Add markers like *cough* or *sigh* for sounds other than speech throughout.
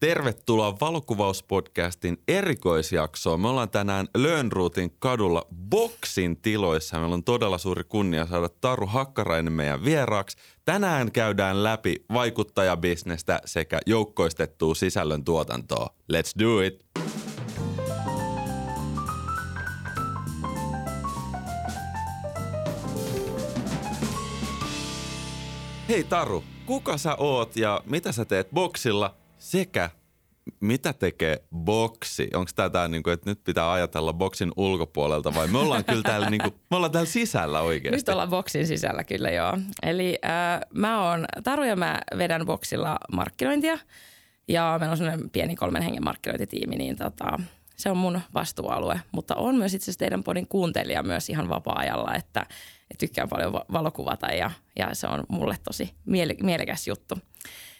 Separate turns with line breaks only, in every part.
Tervetuloa valokuvauspodcastin erikoisjaksoon. Me ollaan tänään Lönnruutin kadulla Boxin tiloissa. Meillä on todella suuri kunnia saada Taru Hakkarainen meidän vieraaksi. Tänään käydään läpi vaikuttajabisnestä sekä joukkoistettua sisällön tuotantoa. Let's do it! Hei Taru, kuka sä oot ja mitä sä teet Boxilla sekä mitä tekee boksi? Onko tämä tää niinku, että nyt pitää ajatella boksin ulkopuolelta vai me ollaan kyllä täällä, niinku, me ollaan täällä sisällä oikeasti?
Nyt ollaan boksin sisällä kyllä joo. Eli äh, mä oon Taru ja mä vedän boksilla markkinointia ja meillä on sellainen pieni kolmen hengen markkinointitiimi, niin tota, se on mun vastuualue. Mutta on myös itse asiassa teidän podin kuuntelija myös ihan vapaa-ajalla, että, että tykkään paljon valokuvata ja, ja se on mulle tosi miele, mielekäs juttu.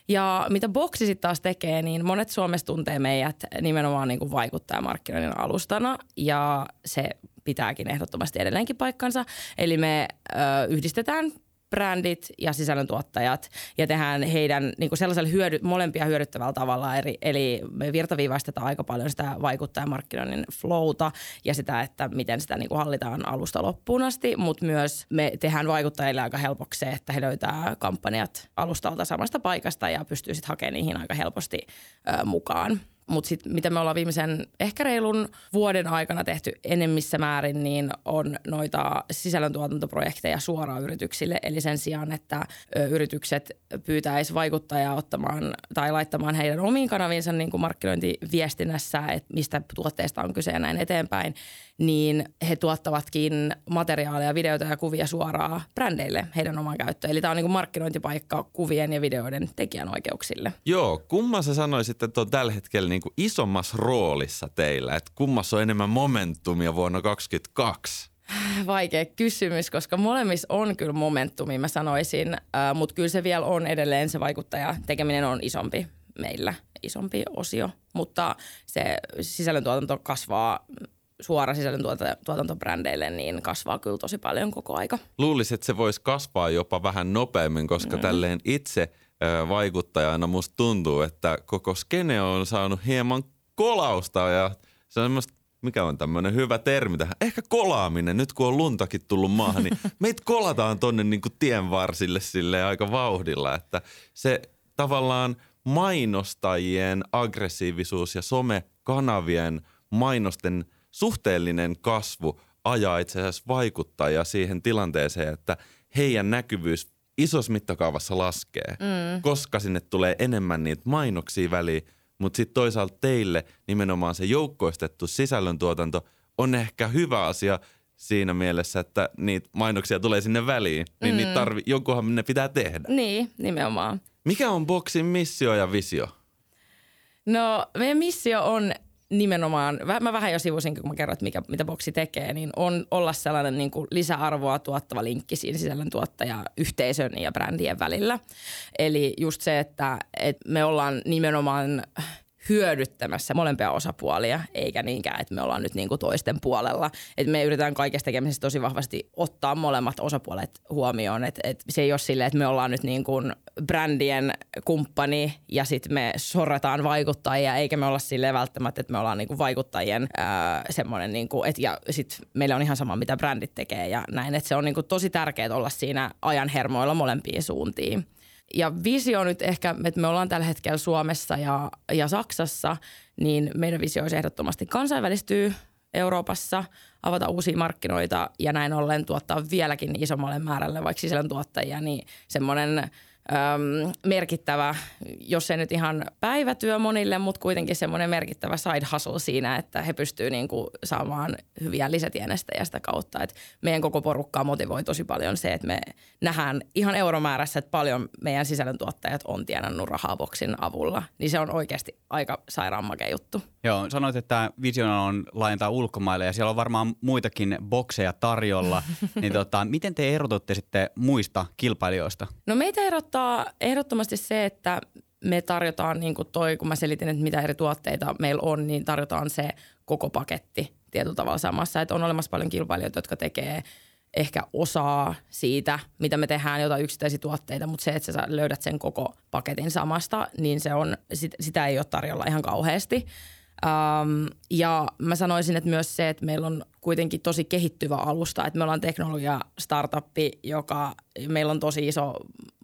Ja mitä Boksi sitten taas tekee, niin monet Suomessa tuntee meidät nimenomaan niin kuin vaikuttajamarkkinoinnin alustana ja se pitääkin ehdottomasti edelleenkin paikkansa. Eli me ö, yhdistetään brändit ja sisällöntuottajat ja tehdään heidän niin kuin sellaisella hyödy, molempia hyödyttävällä tavalla. Eli, eli me virtaviivaistetaan aika paljon sitä vaikuttajamarkkinoinnin flowta ja sitä, että miten sitä niin kuin hallitaan alusta loppuun asti, mutta myös me tehdään vaikuttajille aika helpoksi se, että he löytää kampanjat alustalta samasta paikasta ja pystyy sitten hakemaan niihin aika helposti ö, mukaan. Mutta sitten mitä me ollaan viimeisen ehkä reilun vuoden aikana tehty enemmissä määrin, niin on noita sisällöntuotantoprojekteja suoraan yrityksille. Eli sen sijaan, että yritykset pyytäisi vaikuttajaa ottamaan tai laittamaan heidän omiin kanaviinsa niin kuin markkinointiviestinnässä, että mistä tuotteesta on kyse ja näin eteenpäin, niin he tuottavatkin materiaalia, videoita ja kuvia suoraan brändeille heidän omaan käyttöön. Eli tämä on niin kuin markkinointipaikka kuvien ja videoiden tekijänoikeuksille.
Joo, kumman sä sanoisit, että on tällä hetkellä niin kuin isommassa roolissa teillä? Että kummassa on enemmän momentumia vuonna 2022?
Vaikea kysymys, koska molemmissa on kyllä momentumi, mä sanoisin, mutta kyllä se vielä on edelleen se vaikuttaja. Tekeminen on isompi meillä, isompi osio, mutta se sisällöntuotanto kasvaa suora sisällöntuotantobrändeille, niin kasvaa kyllä tosi paljon koko aika.
Luulisin, että se voisi kasvaa jopa vähän nopeammin, koska mm. tälleen itse vaikuttajana musta tuntuu, että koko skene on saanut hieman kolausta ja se on semmoista mikä on tämmöinen hyvä termi tähän, ehkä kolaaminen, nyt kun on luntakin tullut maahan, niin *laughs* meitä kolataan tonne niin kuin tien varsille sille aika vauhdilla, että se tavallaan mainostajien aggressiivisuus ja somekanavien mainosten suhteellinen kasvu ajaa itse asiassa vaikuttajia siihen tilanteeseen, että heidän näkyvyys isossa mittakaavassa laskee, mm. koska sinne tulee enemmän niitä mainoksia väliin, mutta sitten toisaalta teille nimenomaan se joukkoistettu sisällöntuotanto on ehkä hyvä asia siinä mielessä, että niitä mainoksia tulee sinne väliin, niin mm. niitä tarvi, jonkunhan ne pitää tehdä.
Niin, nimenomaan.
Mikä on Boxin missio ja visio?
No meidän missio on nimenomaan, mä vähän jo sivusin, kun mä kerron, että mikä, mitä boksi tekee, niin on olla sellainen niin kuin lisäarvoa tuottava linkki siinä sisällön tuottaja yhteisön ja brändien välillä. Eli just se, että, että me ollaan nimenomaan hyödyttämässä molempia osapuolia, eikä niinkään, että me ollaan nyt niin kuin toisten puolella. Et me yritetään kaikesta tekemisestä tosi vahvasti ottaa molemmat osapuolet huomioon. Et, et se ei ole silleen, että me ollaan nyt niin kuin brändien kumppani ja sitten me sorretaan vaikuttajia, eikä me olla silleen välttämättä, että me ollaan niin kuin vaikuttajien semmoinen, niin kuin, et, ja sitten meillä on ihan sama, mitä brändit tekee ja näin. Että se on niin kuin tosi tärkeää olla siinä ajan hermoilla molempiin suuntiin. Ja visio nyt ehkä, että me ollaan tällä hetkellä Suomessa ja, ja Saksassa, niin meidän visio olisi ehdottomasti kansainvälistyy Euroopassa, avata uusia markkinoita ja näin ollen tuottaa vieläkin isommalle määrälle vaikka sisällöntuottajia, niin semmoinen öm, merkittävä, jos ei nyt ihan päivätyö monille, mutta kuitenkin semmoinen merkittävä side hustle siinä, että he pystyvät niinku saamaan hyviä lisätienestä ja sitä kautta. Et meidän koko porukkaa motivoi tosi paljon se, että me nähdään ihan euromäärässä, että paljon meidän sisällöntuottajat on tienannut rahaa Boxin avulla. Niin se on oikeasti aika sairaanmake juttu.
Joo, sanoit, että visiona on laajentaa ulkomaille ja siellä on varmaan muitakin bokseja tarjolla. *laughs* niin tota, miten te erotutte sitten muista kilpailijoista?
No meitä erottaa ehdottomasti se, että me tarjotaan, niin kuin toi, kun mä selitin, että mitä eri tuotteita meillä on, niin tarjotaan se koko paketti tietyllä tavalla samassa. Että on olemassa paljon kilpailijoita, jotka tekee ehkä osaa siitä, mitä me tehdään, jotain yksittäisiä tuotteita, mutta se, että sä löydät sen koko paketin samasta, niin se on, sit, sitä ei ole tarjolla ihan kauheasti. Um, ja mä sanoisin, että myös se, että meillä on kuitenkin tosi kehittyvä alusta, että me ollaan teknologia startuppi, joka meillä on tosi iso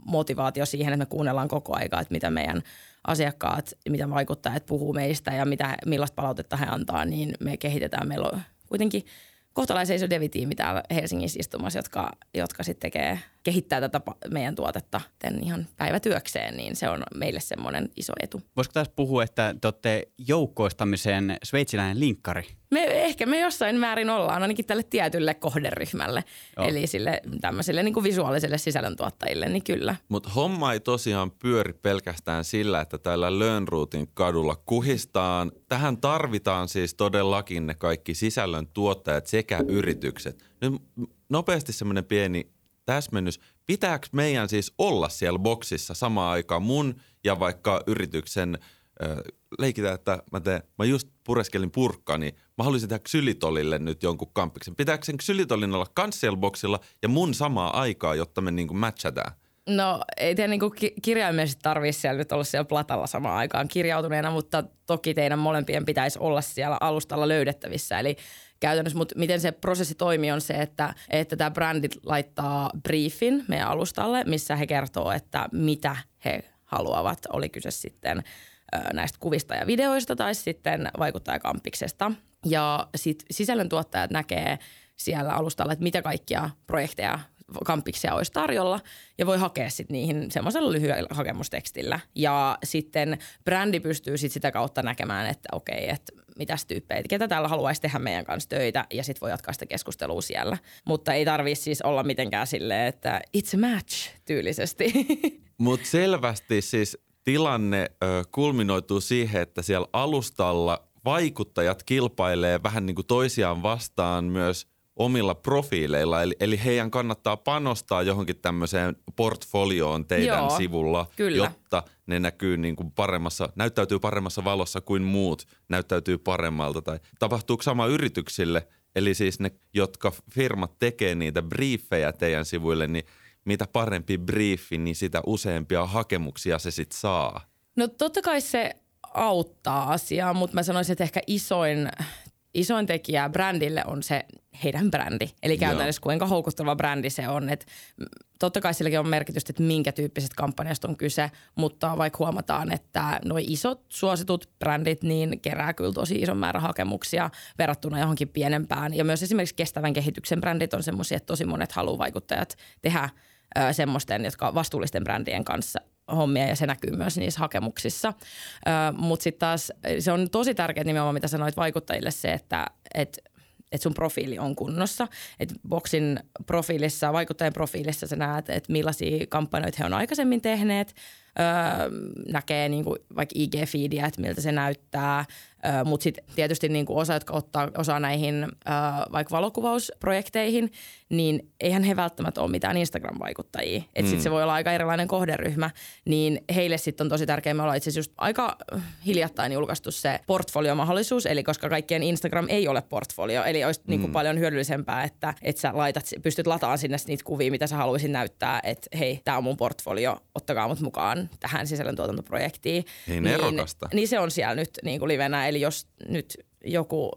motivaatio siihen, että me kuunnellaan koko aika, että mitä meidän asiakkaat, mitä vaikuttajat puhuu meistä ja mitä, millaista palautetta he antaa, niin me kehitetään. Meillä on kuitenkin kohtalaisen iso devitiimi täällä Helsingissä istumassa, jotka, jotka sitten tekee, kehittää tätä meidän tuotetta ihan päivätyökseen, niin se on meille semmoinen iso etu.
Voisiko tässä puhua, että te olette joukkoistamisen sveitsiläinen linkkari?
Me, ehkä me jossain määrin ollaan, ainakin tälle tietylle kohderyhmälle, Joo. eli sille tämmöiselle niin kuin visuaaliselle sisällöntuottajille, niin kyllä.
Mutta homma ei tosiaan pyöri pelkästään sillä, että täällä Lönnruutin kadulla kuhistaan. Tähän tarvitaan siis todellakin ne kaikki sisällön tuottajat sekä yritykset. Nyt nopeasti semmoinen pieni täsmennys. Pitääkö meidän siis olla siellä boksissa samaan aikaan mun ja vaikka yrityksen leikitään, että mä, teen, mä just pureskelin purkkaa, niin mä haluaisin tehdä ksylitolille nyt jonkun kampiksen. Pitääkö sen ksylitolin olla boxilla ja mun samaa aikaa, jotta me niinku matchataan?
No ei teidän niinku kirjaimellisesti tarvitse siellä nyt olla siellä platalla samaan aikaan kirjautuneena, mutta toki teidän molempien pitäisi olla siellä alustalla löydettävissä. Eli käytännössä, mutta miten se prosessi toimii on se, että, että tämä brändi laittaa briefin meidän alustalle, missä he kertoo, että mitä he haluavat. Oli kyse sitten näistä kuvista ja videoista tai sitten vaikuttajakampiksesta. Ja sitten sisällöntuottajat näkee siellä alustalla, että mitä kaikkia projekteja kampiksia olisi tarjolla ja voi hakea sitten niihin semmoisella lyhyellä hakemustekstillä. Ja sitten brändi pystyy sitten sitä kautta näkemään, että okei, että mitäs tyyppejä, ketä täällä haluaisi tehdä meidän kanssa töitä ja sitten voi jatkaa sitä keskustelua siellä. Mutta ei tarvii siis olla mitenkään silleen, että it's a match tyylisesti. *laughs*
Mutta selvästi siis tilanne ö, kulminoituu siihen, että siellä alustalla vaikuttajat kilpailee vähän niin kuin toisiaan vastaan myös omilla profiileilla. Eli, eli heidän kannattaa panostaa johonkin tämmöiseen portfolioon teidän Joo, sivulla, kyllä. jotta ne näkyy niin kuin paremmassa, näyttäytyy paremmassa valossa kuin muut, näyttäytyy paremmalta. Tai tapahtuuko sama yrityksille, eli siis ne, jotka firmat tekee niitä briefejä teidän sivuille, niin mitä parempi briefi, niin sitä useampia hakemuksia se sitten saa.
No totta kai se auttaa asiaa, mutta mä sanoisin, että ehkä isoin isoin tekijä brändille on se heidän brändi. Eli käytännössä Joo. kuinka houkutteleva brändi se on. Et totta kai silläkin on merkitystä, että minkä tyyppisestä kampanjasta on kyse, mutta vaikka huomataan, että nuo isot suositut brändit niin kerää kyllä tosi ison määrän hakemuksia verrattuna johonkin pienempään. Ja myös esimerkiksi kestävän kehityksen brändit on semmoisia, että tosi monet haluaa vaikuttajat tehdä semmoisten, jotka vastuullisten brändien kanssa hommia ja se näkyy myös niissä hakemuksissa. Mutta sitten taas se on tosi tärkeää nimenomaan, mitä sanoit vaikuttajille se, että et, että sun profiili on kunnossa. Että Boxin profiilissa, vaikuttajien profiilissa sä näet, että millaisia kampanjoita he on aikaisemmin tehneet. Öö, näkee niin kuin vaikka IG-feedia, että miltä se näyttää. Mutta sitten tietysti niin kuin osa, jotka ottaa osaa näihin öö, vaikka valokuvausprojekteihin, niin eihän he välttämättä ole mitään Instagram-vaikuttajia. Että mm. sitten se voi olla aika erilainen kohderyhmä, niin heille sitten on tosi tärkeää. Me ollaan itse asiassa just aika hiljattain julkaistu se portfoliomahdollisuus, eli koska kaikkien Instagram ei ole portfolio, eli olisi niinku mm. niin kuin paljon hyödyllisempää, että, että sä laitat, pystyt lataamaan sinne niitä kuvia, mitä sä haluaisit näyttää, että hei, tämä on mun portfolio, ottakaa mut mukaan tähän sisällöntuotantoprojektiin.
Niin, niin,
niin se on siellä nyt niin kuin livenä, eli jos nyt joku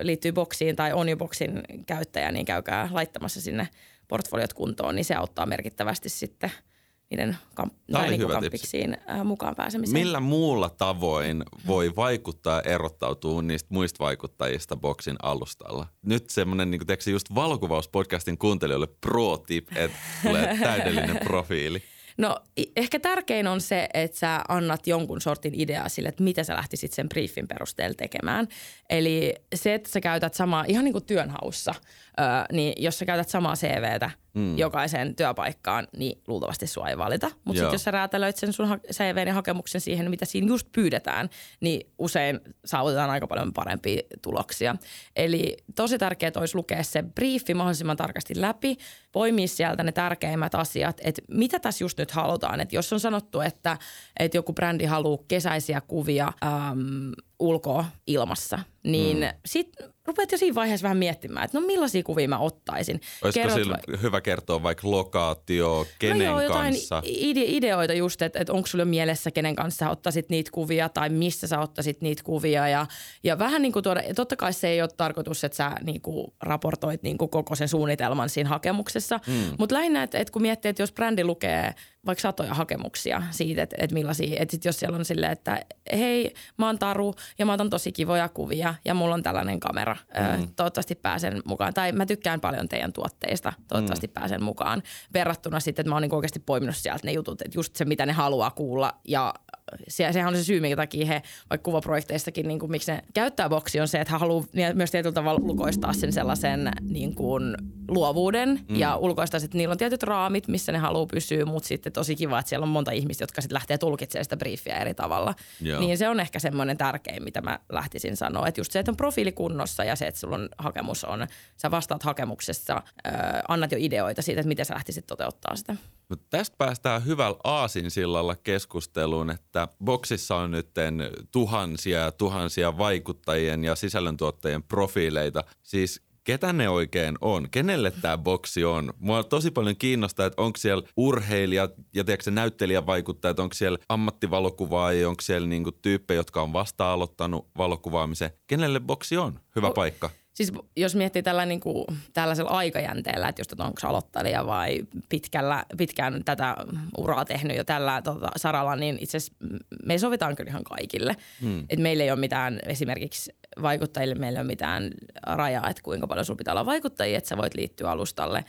liittyy boksiin tai on jo boksin käyttäjä, niin käykää laittamassa sinne portfoliot kuntoon, niin se auttaa merkittävästi sitten niiden kamp- tai niin kampiksiin mukaan pääsemiseen.
Millä muulla tavoin voi vaikuttaa ja erottautua niistä muista vaikuttajista boksin alustalla? Nyt semmoinen, niin kuin just valokuvauspodcastin kuuntelijoille pro-tip, että tulee täydellinen *laughs* profiili.
No ehkä tärkein on se, että sä annat jonkun sortin ideaa sille, että mitä sä lähtisit sen briefin perusteella tekemään. Eli se, että sä käytät samaa, ihan niin kuin työnhaussa, niin jos sä käytät samaa CVtä mm. jokaiseen työpaikkaan, niin luultavasti sua ei valita. Mutta sitten jos sä räätälöit sen sun CVn ja hakemuksen siihen, mitä siinä just pyydetään, niin usein saavutetaan aika paljon parempia tuloksia. Eli tosi tärkeää olisi lukea se briefi mahdollisimman tarkasti läpi, poimia sieltä ne tärkeimmät asiat, että mitä tässä just nyt halutaan. Että jos on sanottu, että, että joku brändi haluaa kesäisiä kuvia äm, ulkoa ilmassa, niin mm. sit rupeat jo siinä vaiheessa vähän miettimään, että no millaisia kuvia mä ottaisin.
Olisiko Kerrot sillä hyvä kertoa vaikka lokaatio, kenen no joo, jotain kanssa?
Ide- ideoita just, että, että onko sulla mielessä, kenen kanssa ottaisit niitä kuvia tai missä sä ottaisit niitä kuvia. Ja, ja vähän niin kuin tuoda, totta kai se ei ole tarkoitus, että sä niin kuin raportoit niin kuin koko sen suunnitelman siinä hakemuksessa. Mm. Mutta lähinnä, että, että kun miettii, että jos brändi lukee vaikka satoja hakemuksia siitä, että, että millaisia, että sit jos siellä on silleen, että hei, mä oon Taru ja mä otan tosi kivoja kuvia ja mulla on tällainen kamera, mm. toivottavasti pääsen mukaan. Tai mä tykkään paljon teidän tuotteista, toivottavasti mm. pääsen mukaan. Verrattuna sitten, että mä oon niin oikeasti poiminut sieltä ne jutut, että just se, mitä ne haluaa kuulla ja se, sehän on se syy, minkä takia he vaikka kuvaprojekteistakin, niin kuin, miksi ne käyttää boksi, on se, että he haluaa myös tietyllä tavalla ulkoistaa sen sellaisen niin kuin, luovuuden mm. ja ulkoistaa, että niillä on tietyt raamit, missä ne haluaa pysyä, mutta sitten tosi kiva, että siellä on monta ihmistä, jotka sitten lähtee tulkitsemaan sitä briefiä eri tavalla. Joo. Niin se on ehkä semmoinen tärkein, mitä mä lähtisin sanoa, että just se, että on profiili kunnossa ja se, että sulla on hakemus on, sä vastaat hakemuksessa, äh, annat jo ideoita siitä, että miten sä lähtisit toteuttaa sitä.
Mutta tästä päästään hyvällä aasinsillalla keskusteluun, että boksissa on nyt tuhansia ja tuhansia vaikuttajien ja sisällöntuottajien profiileita. Siis ketä ne oikein on? Kenelle tämä boksi on? Mua tosi paljon kiinnostaa, että onko siellä urheilijat ja tiedätkö, näyttelijävaikuttajat, onko siellä ammattivalokuvaajia, onko siellä niinku tyyppejä, jotka on vasta aloittanut valokuvaamisen. Kenelle boksi on? Hyvä o- paikka.
Siis jos miettii tällä niin kuin, tällaisella aikajänteellä, että just, että onko aloittelija vai pitkällä, pitkään tätä uraa tehnyt jo tällä tota, saralla, niin itse asiassa me sovitaan kyllä ihan kaikille. Hmm. Et meillä ei ole mitään esimerkiksi vaikuttajille, meillä ei ole mitään rajaa, että kuinka paljon sulla pitää olla vaikuttajia, että sä voit liittyä alustalle.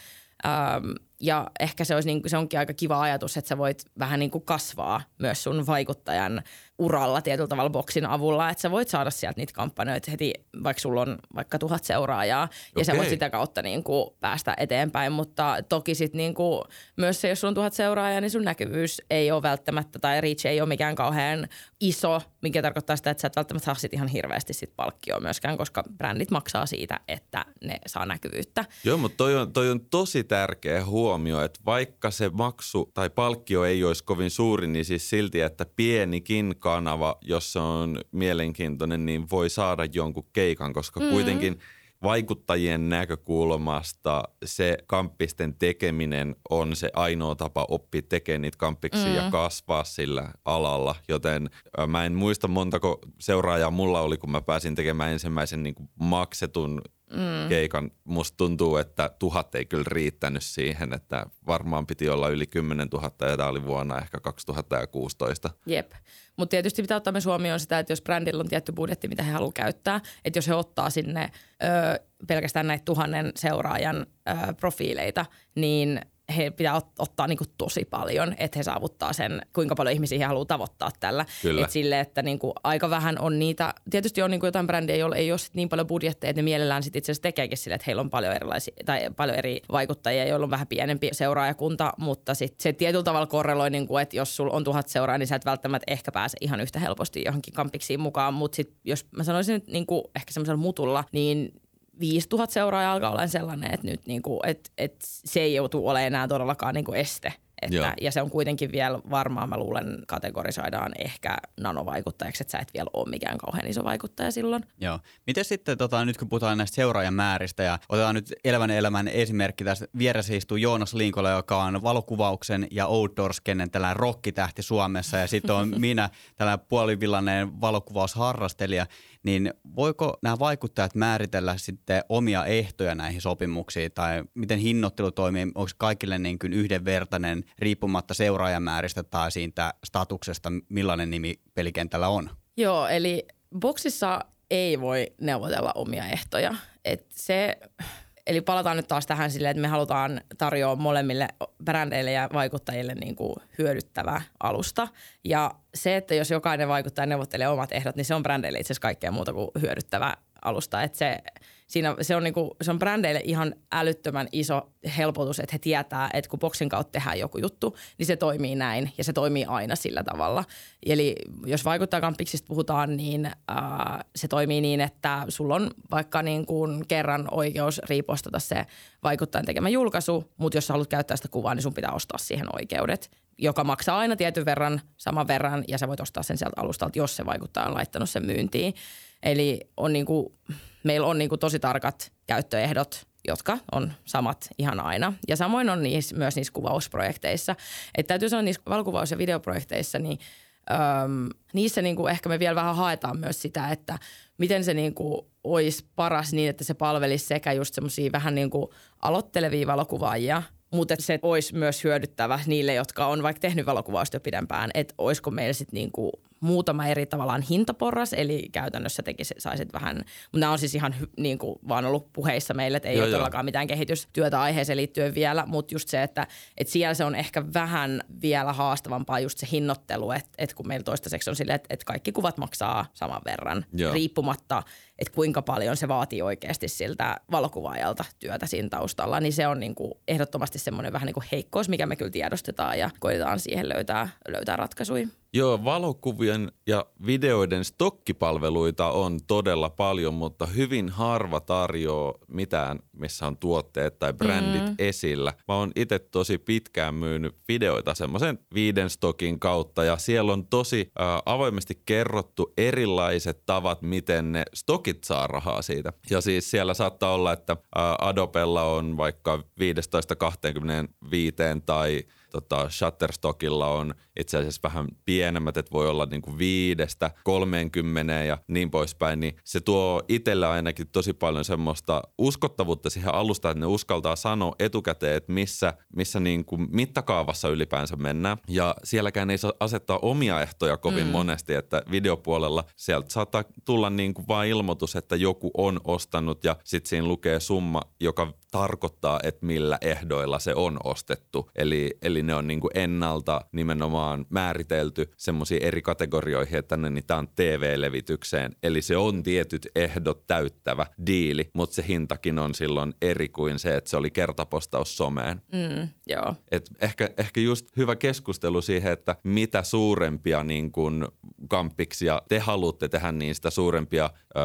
Ähm, ja ehkä se, olisi niin, se onkin aika kiva ajatus, että sä voit vähän niin kuin kasvaa myös sun vaikuttajan uralla tietyllä tavalla boksin avulla, että sä voit saada sieltä niitä kampanjoita heti, vaikka sulla on vaikka tuhat seuraajaa ja okay. sä voit sitä kautta niin kuin päästä eteenpäin, mutta toki sitten niin kuin myös se, jos sulla on tuhat seuraajaa, niin sun näkyvyys ei ole välttämättä tai reach ei ole mikään kauhean iso, mikä tarkoittaa sitä, että sä et välttämättä saa sit ihan hirveästi sit palkkioa myöskään, koska brändit maksaa siitä, että ne saa näkyvyyttä.
Joo, mutta toi on, toi on tosi tärkeä huomio, että vaikka se maksu tai palkkio ei olisi kovin suuri, niin siis silti, että pienikin kanava, jos se on mielenkiintoinen, niin voi saada jonkun keikan, koska mm. kuitenkin vaikuttajien näkökulmasta se kamppisten tekeminen on se ainoa tapa oppia tekemään niitä kamppiksi mm. ja kasvaa sillä alalla. Joten mä en muista montako seuraajaa mulla oli, kun mä pääsin tekemään ensimmäisen niin kuin maksetun mm. keikan. Musta tuntuu, että tuhat ei kyllä riittänyt siihen, että varmaan piti olla yli 10 000 ja tämä oli vuonna ehkä 2016.
Jep. Mutta tietysti pitää ottaa myös huomioon sitä, että jos brändillä on tietty budjetti, mitä he haluaa käyttää, että jos he ottaa sinne ö, pelkästään näitä tuhannen seuraajan ö, profiileita, niin – he pitää ot- ottaa niin kuin tosi paljon, että he saavuttaa sen, kuinka paljon ihmisiä he haluaa tavoittaa tällä. Et sille, että niin kuin aika vähän on niitä, tietysti on niin kuin jotain brändejä, joilla ei ole sit niin paljon budjetteja, että ne mielellään sit itse asiassa tekeekin sille, että heillä on paljon erilaisia tai paljon eri vaikuttajia, joilla on vähän pienempi seuraajakunta, mutta sit se tietyllä tavalla korreloi, niin kuin, että jos sulla on tuhat seuraajaa, niin sä et välttämättä ehkä pääse ihan yhtä helposti johonkin kampiksiin mukaan, mutta sit jos mä sanoisin, että niin kuin ehkä semmoisella mutulla, niin 5000 seuraajaa alkaa olla sellainen, että nyt niinku, et, et se ei joutu olemaan enää todellakaan niinku este. Että, ja se on kuitenkin vielä varmaan, mä luulen, kategorisoidaan ehkä nanovaikuttajaksi, että sä et vielä ole mikään kauhean iso vaikuttaja silloin.
Joo. Miten sitten, tota, nyt kun puhutaan näistä seuraajan määristä ja otetaan nyt elävän elämän esimerkki tässä. Vieressä istuu Joonas Linkola, joka on valokuvauksen ja outdoor-skennen tällainen rokkitähti Suomessa ja sitten on *laughs* minä, tällainen puolivillainen valokuvausharrastelija niin voiko nämä vaikuttajat määritellä sitten omia ehtoja näihin sopimuksiin tai miten hinnoittelu toimii, onko kaikille niin kuin yhdenvertainen riippumatta seuraajamääristä tai siitä statuksesta, millainen nimi pelikentällä on?
Joo, eli boksissa ei voi neuvotella omia ehtoja. Et se, eli palataan nyt taas tähän silleen, että me halutaan tarjoa molemmille brändeille ja vaikuttajille niin kuin hyödyttävä alusta. Ja se, että jos jokainen vaikuttaja neuvottelee omat ehdot, niin se on brändeille itse asiassa kaikkea muuta kuin hyödyttävä alusta. Että se, siinä se on, niinku, se on brändeille ihan älyttömän iso helpotus, että he tietää, että kun boksin kautta tehdään joku juttu, niin se toimii näin ja se toimii aina sillä tavalla. Eli jos vaikuttajakampiksista puhutaan, niin ää, se toimii niin, että sulla on vaikka niin kuin kerran oikeus riipostata se vaikuttajan tekemä julkaisu, mutta jos sä haluat käyttää sitä kuvaa, niin sun pitää ostaa siihen oikeudet joka maksaa aina tietyn verran, saman verran, ja sä voit ostaa sen sieltä alustalta, jos se vaikuttaa on laittanut sen myyntiin. Eli on niinku, meillä on niinku tosi tarkat käyttöehdot, jotka on samat ihan aina. Ja samoin on niissä, myös niissä kuvausprojekteissa. Että täytyy sanoa niissä valokuvaus- ja videoprojekteissa, niin öm, niissä niinku ehkä me vielä vähän haetaan myös sitä, että miten se niinku olisi paras niin, että se palvelisi sekä just semmoisia vähän niinku aloittelevia valokuvaajia – mutta se olisi myös hyödyttävä niille, jotka on vaikka tehnyt valokuvausta jo pidempään, että olisiko meillä sitten niinku muutama eri tavallaan hintaporras, eli käytännössä tekisi, saisit vähän, mutta nämä on siis ihan niin kuin vaan ollut puheissa meille, että ei joo, ole todellakaan mitään kehitystyötä aiheeseen liittyen vielä, mutta just se, että, että siellä se on ehkä vähän vielä haastavampaa just se hinnoittelu, että, että kun meillä toistaiseksi on silleen, että, että kaikki kuvat maksaa saman verran, joo. riippumatta, että kuinka paljon se vaatii oikeasti siltä valokuvaajalta työtä siinä taustalla, niin se on niin kuin ehdottomasti semmoinen vähän niin kuin heikkous, mikä me kyllä tiedostetaan ja koitetaan siihen löytää, löytää ratkaisuja.
Joo, valokuvien ja videoiden stokkipalveluita on todella paljon, mutta hyvin harva tarjoaa mitään, missä on tuotteet tai brändit mm. esillä. Mä oon itse tosi pitkään myynyt videoita semmoisen viiden stokin kautta ja siellä on tosi äh, avoimesti kerrottu erilaiset tavat, miten ne stokit saa rahaa siitä. Ja siis siellä saattaa olla, että äh, Adobella on vaikka 15-25 tai – tota, Shutterstockilla on itse asiassa vähän pienemmät, että voi olla niin kuin viidestä 30 ja niin poispäin, niin se tuo itsellä ainakin tosi paljon semmoista uskottavuutta siihen alusta, että ne uskaltaa sanoa etukäteen, että missä, missä niin kuin mittakaavassa ylipäänsä mennään. Ja sielläkään ei saa asettaa omia ehtoja kovin mm. monesti, että videopuolella sieltä saattaa tulla niin kuin vain ilmoitus, että joku on ostanut ja sitten siinä lukee summa, joka tarkoittaa, että millä ehdoilla se on ostettu. Eli, eli ne on niin kuin ennalta nimenomaan määritelty semmoisiin eri kategorioihin, että tänne niin tämä on TV-levitykseen. Eli se on tietyt ehdot täyttävä diili, mutta se hintakin on silloin eri kuin se, että se oli kertapostaus someen.
Mm, joo.
Et ehkä, ehkä just hyvä keskustelu siihen, että mitä suurempia niin kuin kampiksia te haluatte tehdä, sitä suurempia ö,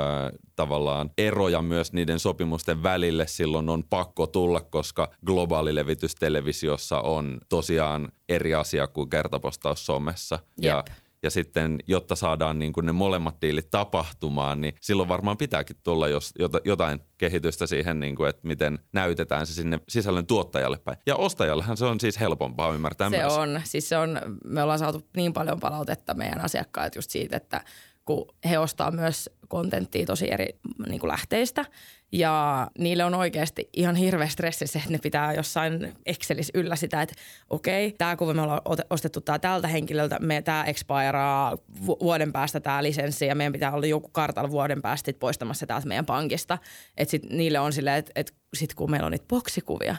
tavallaan eroja myös niiden sopimusten välille silloin on pakko tulla, koska globaali levitys televisiossa on tosiaan eri asia kuin kertapostaus somessa. Jep. Ja ja sitten, jotta saadaan niin kuin ne molemmat diilit tapahtumaan, niin silloin varmaan pitääkin tulla jos, jotain kehitystä siihen, niin kuin, että miten näytetään se sinne sisällön tuottajalle päin. Ja ostajallehan se on siis helpompaa ymmärtää
se
myös.
on. Siis se on, me ollaan saatu niin paljon palautetta meidän asiakkaat just siitä, että kun he ostaa myös kontenttia tosi eri niin kuin lähteistä. Ja niille on oikeasti ihan hirveä stressi se, että ne pitää jossain Excelissä yllä sitä, että okei, tämä kuva me ollaan ostettu tää tältä henkilöltä, me tämä expiraa vuoden päästä tämä lisenssi ja meidän pitää olla joku kartalla vuoden päästä poistamassa täältä meidän pankista. Että sitten niille on silleen, että, että sitten kun meillä on niitä boksikuvia,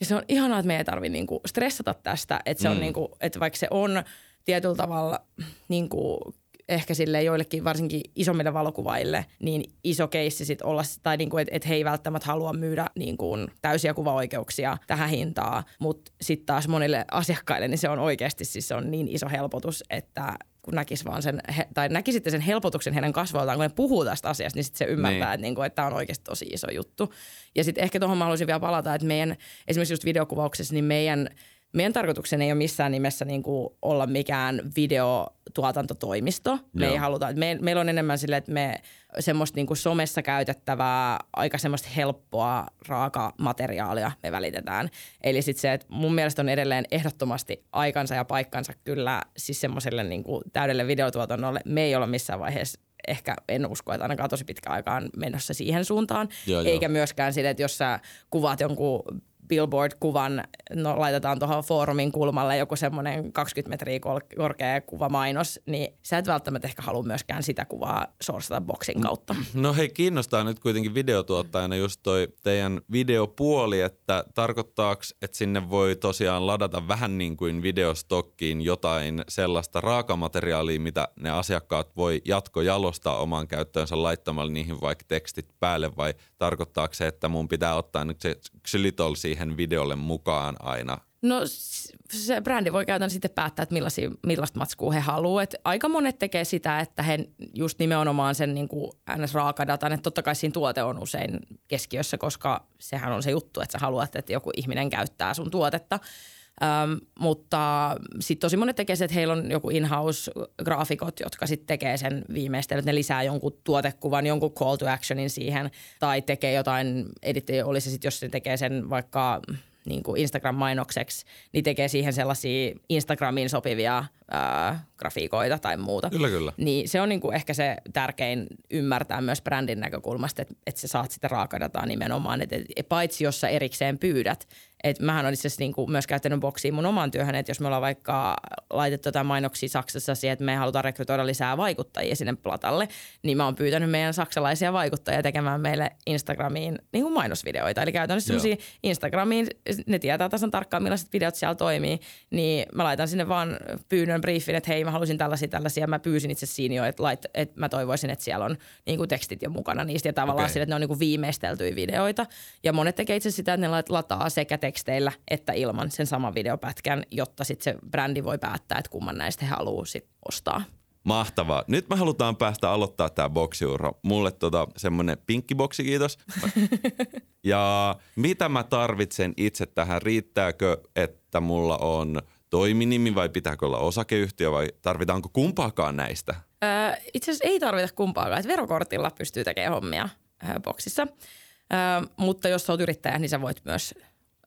ja se on ihanaa, että me ei tarvitse niinku stressata tästä, että se mm. on niinku, että vaikka se on tietyllä tavalla niinku ehkä sille joillekin varsinkin isommille valokuvaille niin iso keissi sit olla, tai niinku, että et he ei välttämättä halua myydä niinku täysiä kuvaoikeuksia tähän hintaan, mutta sitten taas monille asiakkaille niin se on oikeasti siis se on niin iso helpotus, että kun näkisi vaan sen, tai näkisitte sen helpotuksen heidän kasvoiltaan, kun ne puhuu tästä asiasta, niin sitten se ymmärtää, niin. että, niinku, että tämä on oikeasti tosi iso juttu. Ja sitten ehkä tuohon mä haluaisin vielä palata, että meidän, esimerkiksi just videokuvauksessa, niin meidän – meidän tarkoituksena ei ole missään nimessä niin kuin olla mikään videotuotantotoimisto. Me Joo. ei haluta, me, meillä on enemmän sille, että me semmoista niin kuin somessa käytettävää, aika semmoista helppoa raaka materiaalia me välitetään. Eli sitten se, että mun mielestä on edelleen ehdottomasti aikansa ja paikkansa kyllä siis semmoiselle niin kuin täydelle videotuotannolle. Me ei olla missään vaiheessa ehkä en usko, että ainakaan tosi pitkä aikaan menossa siihen suuntaan. Joo, Eikä jo. myöskään sille, että jos sä kuvaat jonkun billboard-kuvan, no laitetaan tuohon foorumin kulmalle joku semmoinen 20 metriä korkea kuvamainos, niin sä et välttämättä ehkä halua myöskään sitä kuvaa sourcata boksin kautta.
No hei, kiinnostaa nyt kuitenkin videotuottajana just toi teidän videopuoli, että tarkoittaako, että sinne voi tosiaan ladata vähän niin kuin videostokkiin jotain sellaista raakamateriaalia, mitä ne asiakkaat voi jatkojalostaa omaan käyttöönsä laittamalla niihin vaikka tekstit päälle vai tarkoittaako se, että mun pitää ottaa nyt se xylitol siihen videolle mukaan aina?
No se brändi voi käytännössä sitten päättää, että millaista matskua he haluavat. aika monet tekee sitä, että he just nimenomaan sen niin kuin NS-raakadatan, että totta kai siinä tuote on usein keskiössä, koska sehän on se juttu, että sä haluat, että joku ihminen käyttää sun tuotetta. Öm, mutta sitten tosi monet tekee se, että heillä on joku in-house-graafikot, jotka sitten tekee sen viimeistelyt. Ne lisää jonkun tuotekuvan, jonkun call to actionin siihen tai tekee jotain, editti, olisi sitten, jos se tekee sen vaikka niin kuin Instagram-mainokseksi, niin tekee siihen sellaisia Instagramiin sopivia ää, grafiikoita tai muuta.
Kyllä, kyllä.
Niin se on niin kuin ehkä se tärkein ymmärtää myös brändin näkökulmasta, että, että sä saat sitä raakadataa nimenomaan. Että, että paitsi jos sä erikseen pyydät, et mähän olen itse asiassa niin myös käyttänyt boksia mun omaan työhön, että jos me ollaan vaikka laitettu jotain mainoksia Saksassa siihen, että me halutaan rekrytoida lisää vaikuttajia sinne platalle, niin mä oon pyytänyt meidän saksalaisia vaikuttajia tekemään meille Instagramiin niin kuin mainosvideoita. Eli käytännössä semmoisia Instagramiin, ne tietää tasan tarkkaan millaiset videot siellä toimii, niin mä laitan sinne vaan pyynnön briefin, että hei mä haluaisin tällaisia tällaisia. Mä pyysin itse siinä jo, että, lait, että mä toivoisin, että siellä on niin kuin tekstit jo mukana niistä ja tavallaan okay. sille, että ne on niin kuin viimeisteltyjä videoita. Ja monet tekee itse sitä, että ne lataa sekä teksteillä että ilman sen saman videopätkän, jotta sitten se brändi voi päättää, että kumman näistä he haluaa sit ostaa.
Mahtavaa. Nyt me halutaan päästä aloittaa tämä boksiuro. Mulle tota semmonen pinkki boksi, kiitos. *laughs* ja mitä mä tarvitsen itse tähän? Riittääkö, että mulla on toiminimi vai pitääkö olla osakeyhtiö vai tarvitaanko kumpaakaan näistä?
Öö, itse asiassa ei tarvita kumpaakaan. Et verokortilla pystyy tekemään hommia öö, boksissa. Öö, mutta jos olet yrittäjä, niin sä voit myös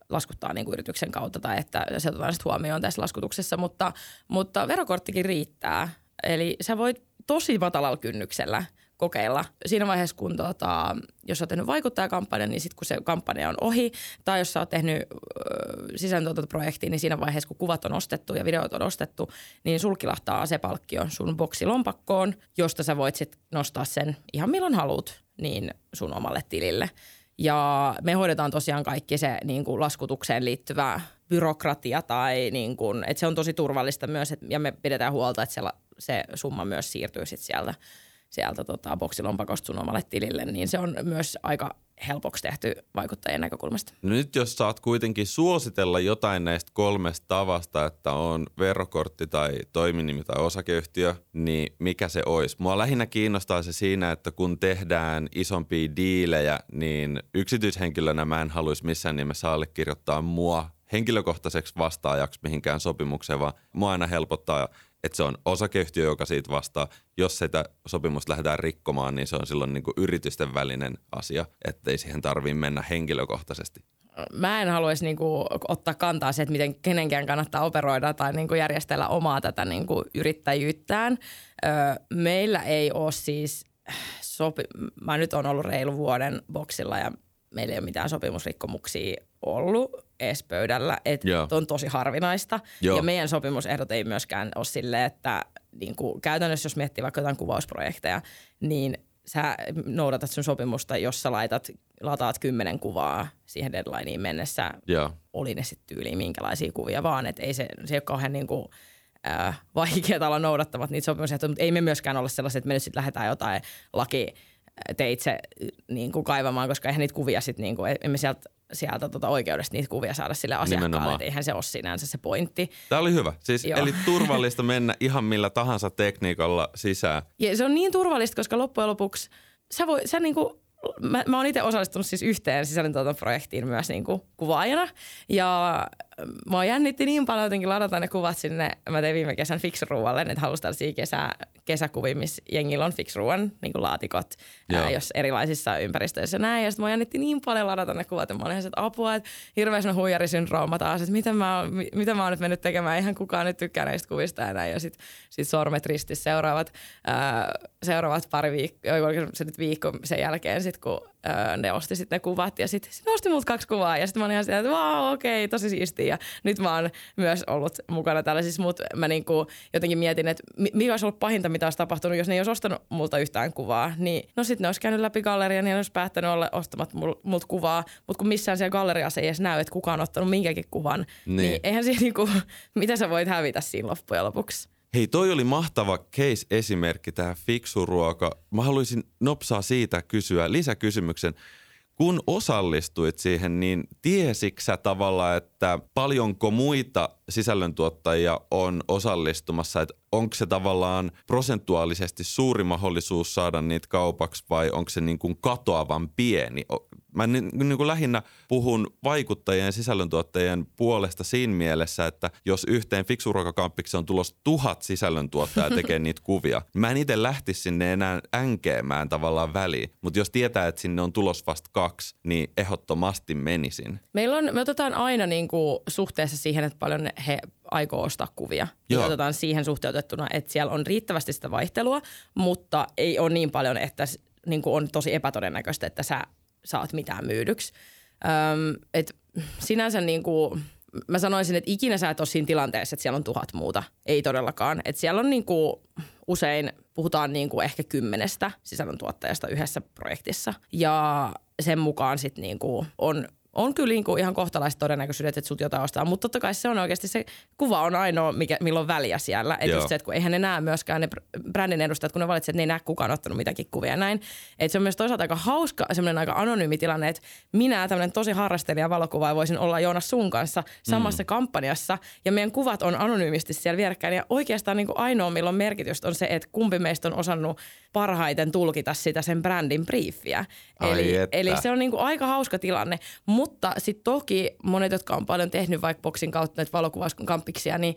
laskuttaa niin kuin yrityksen kautta tai että se otetaan sitten huomioon tässä laskutuksessa, mutta, mutta verokorttikin riittää. Eli sä voit tosi matalalla kynnyksellä kokeilla. Siinä vaiheessa, kun tota, jos olet tehnyt vaikuttajakampanjan, niin sitten kun se kampanja on ohi, tai jos oot tehnyt sisääntuotantoprojektiin, niin siinä vaiheessa, kun kuvat on ostettu ja videot on ostettu, niin sul kilahtaa se palkkio sun boksilompakkoon, josta sä voit sitten nostaa sen ihan milloin haluat niin sun omalle tilille. Ja me hoidetaan tosiaan kaikki se niin kuin laskutukseen liittyvä byrokratia tai niin kuin, että se on tosi turvallista myös et, ja me pidetään huolta, että se, se summa myös siirtyy sitten sieltä, sieltä tota, boksilompakosta sun omalle tilille, niin se on myös aika helpoksi tehty vaikuttajien näkökulmasta.
No nyt jos saat kuitenkin suositella jotain näistä kolmesta tavasta, että on verokortti tai toiminimi tai osakeyhtiö, niin mikä se olisi? Mua lähinnä kiinnostaa se siinä, että kun tehdään isompia diilejä, niin yksityishenkilönä mä en haluaisi missään nimessä allekirjoittaa mua henkilökohtaiseksi vastaajaksi mihinkään sopimukseen, vaan mua aina helpottaa että se on osakeyhtiö, joka siitä vastaa. Jos sitä sopimusta lähdetään rikkomaan, niin se on silloin niin kuin yritysten välinen asia, ettei siihen tarvitse mennä henkilökohtaisesti.
Mä en haluaisi niin kuin, ottaa kantaa se, että miten kenenkään kannattaa operoida tai niin kuin, järjestellä omaa tätä niin kuin, yrittäjyyttään. Öö, meillä ei ole siis, sopi- mä nyt on ollut reilu vuoden boksilla ja meillä ei ole mitään sopimusrikkomuksia ollut edes pöydällä, että on tosi harvinaista. Joo. Ja meidän sopimusehdot ei myöskään ole silleen, että niin kuin käytännössä jos miettii vaikka jotain kuvausprojekteja, niin sä noudatat sun sopimusta, jos sä laitat, lataat kymmenen kuvaa siihen deadlineen mennessä. Joo. Oli ne sitten tyyliin minkälaisia kuvia vaan, että ei se, se ei ole kauhean niin kuin, äh, vaikeaa olla noudattamat niitä sopimusehtoja, mutta ei me myöskään olla sellaiset, että me nyt sitten lähdetään jotain laki teitse niin kuin kaivamaan, koska eihän niitä kuvia sitten, niin kuin, emme sieltä sieltä tota oikeudesta niitä kuvia saada sille asiakkaalle, että eihän se ole sinänsä se pointti.
Tämä oli hyvä. Siis, eli *laughs* turvallista mennä ihan millä tahansa tekniikalla sisään.
Ja se on niin turvallista, koska loppujen lopuksi sä, voi, sä niinku, mä, mä oon itse osallistunut siis yhteen sisällöntuotantoprojektiin myös niinku kuvaajana. Ja mä jännitti niin paljon jotenkin ladata ne kuvat sinne. Mä tein viime kesän Fix-ruualle, että halusin tällaisia kesä, kesäkuvia, missä jengillä on Fix-ruuan niin laatikot, ää, jos erilaisissa ympäristöissä näin. Ja sitten mä jännitti niin paljon ladata ne kuvat, että mä olin että apua, että hirveän huijarisyndrooma taas, että mitä mä, oon, mitä mä oon nyt mennyt tekemään, ihan kukaan nyt tykkää näistä kuvista ja näin. Ja sitten sit sormet ristissä seuraavat, ää, seuraavat pari viikkoa, se nyt viikko sen jälkeen, sit, kun ää, ne osti sitten ne kuvat ja sitten sit nosti mut kaksi kuvaa ja sitten mä olin ihan sitä, että vau, okei, okay, tosi siistiä. Ja nyt mä oon myös ollut mukana tällaisissa, mutta mä niinku jotenkin mietin, että mikä olisi ollut pahinta, mitä olisi tapahtunut, jos ne ei olisi ostanut multa yhtään kuvaa. Niin no sitten ne olisi käynyt läpi galleria, niin ne olisi päättänyt olla ostamat multa kuvaa, mutta kun missään siellä galleriassa ei edes näy, että kuka on ottanut minkäkin kuvan, niin, niin eihän se niinku, *laughs* mitä sä voit hävitä siinä loppujen lopuksi.
Hei, toi oli mahtava case-esimerkki tähän fiksu ruoka. Mä haluaisin nopsaa siitä kysyä lisäkysymyksen. Kun osallistuit siihen, niin tiesiksä tavallaan, että paljonko muita sisällöntuottajia on osallistumassa? Että onko se tavallaan prosentuaalisesti suuri mahdollisuus saada niitä kaupaksi vai onko se niin kuin katoavan pieni? Mä niin, niin kuin lähinnä puhun vaikuttajien ja sisällöntuottajien puolesta siinä mielessä, että jos yhteen fiksuruokakamppiksi on tulossa tuhat sisällöntuottajaa tekee niitä kuvia, mä en itse lähtisi sinne enää änkeämään tavallaan väliin. Mutta jos tietää, että sinne on tulos vasta kaksi, niin ehdottomasti menisin.
Meillä on, me otetaan aina niin kuin suhteessa siihen, että paljon he aikoo ostaa kuvia. Joo. Ja otetaan siihen suhteutettuna, että siellä on riittävästi sitä vaihtelua, mutta ei ole niin paljon, että niin kuin on tosi epätodennäköistä, että sä saat mitään myydyksi. Öm, et sinänsä niin kuin, mä sanoisin, että ikinä sä et ole siinä tilanteessa, että siellä on tuhat muuta. Ei todellakaan. Et siellä on niin kuin, usein, puhutaan niin kuin ehkä kymmenestä sisällöntuottajasta yhdessä projektissa. Ja sen mukaan sitten niin kuin on on kyllä niin kuin ihan kohtalaiset todennäköisyydet, että sut jotain ostaa. Mutta totta kai se on oikeasti se kuva on ainoa, mikä, milloin on väliä siellä. Että just se, että kun eihän ne näe myöskään ne brändin edustajat, kun ne valitsevat, että ne ei näe kukaan ottanut mitäkin kuvia näin. Että se on myös toisaalta aika hauska, semmoinen aika anonyymi tilanne, että minä tämmöinen tosi harrastelija valokuvaaja voisin olla Joonas sun kanssa samassa mm. kampanjassa ja meidän kuvat on anonyymisti siellä vierekkäin. Ja oikeastaan niin kuin ainoa, milloin merkitystä on se, että kumpi meistä on osannut parhaiten tulkita sitä sen brändin briefiä. Eli, eli se on niin kuin aika hauska tilanne. Mutta sitten toki monet, jotka on paljon tehnyt vaikka boksin kautta näitä valokuvauskamppiksia, niin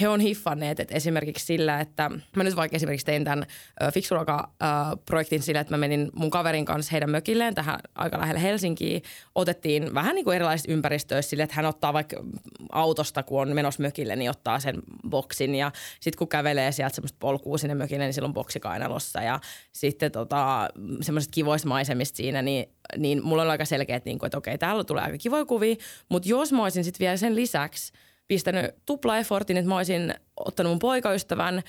he on hiffanneet, että esimerkiksi sillä, että mä nyt vaikka esimerkiksi tein tämän Fiksuruoka-projektin sillä, että mä menin mun kaverin kanssa heidän mökilleen tähän aika lähelle Helsinkiin. Otettiin vähän niin kuin erilaisista ympäristöissä sille, että hän ottaa vaikka autosta, kun on menossa mökille, niin ottaa sen boksin. Ja sitten kun kävelee sieltä semmoista polkua sinne mökille, niin silloin boksi kainalossa ja sitten tota, semmoiset kivoista maisemista siinä, niin niin mulla on aika selkeä, että, niin kuin, että okei, täällä tulee aika kivoja kuvia, mutta jos mä olisin sitten vielä sen lisäksi – pistänyt tupla-effortin, että mä olisin ottanut mun poikaystävän ö,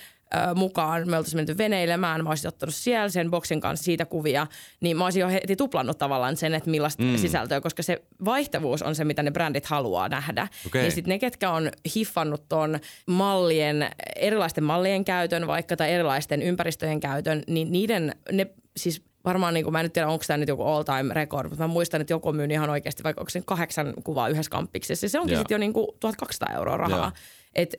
mukaan. Me oltaisiin menty veneilemään, mä olisin ottanut siellä sen boksin kanssa siitä kuvia, niin mä olisin jo heti tuplannut tavallaan sen, että millaista mm. sisältöä, koska se vaihtavuus on se, mitä ne brändit haluaa nähdä. Okay. Ja sitten ne, ketkä on hiffannut ton mallien, erilaisten mallien käytön vaikka tai erilaisten ympäristöjen käytön, niin niiden, ne siis varmaan, niin kuin, mä en nyt tiedä, onko tämä nyt joku all time record, mutta mä muistan, että joku on myynyt ihan oikeasti, vaikka onko se kahdeksan kuvaa yhdessä kamppiksessa. Se onkin sitten jo niin kuin 1200 euroa rahaa. Joo että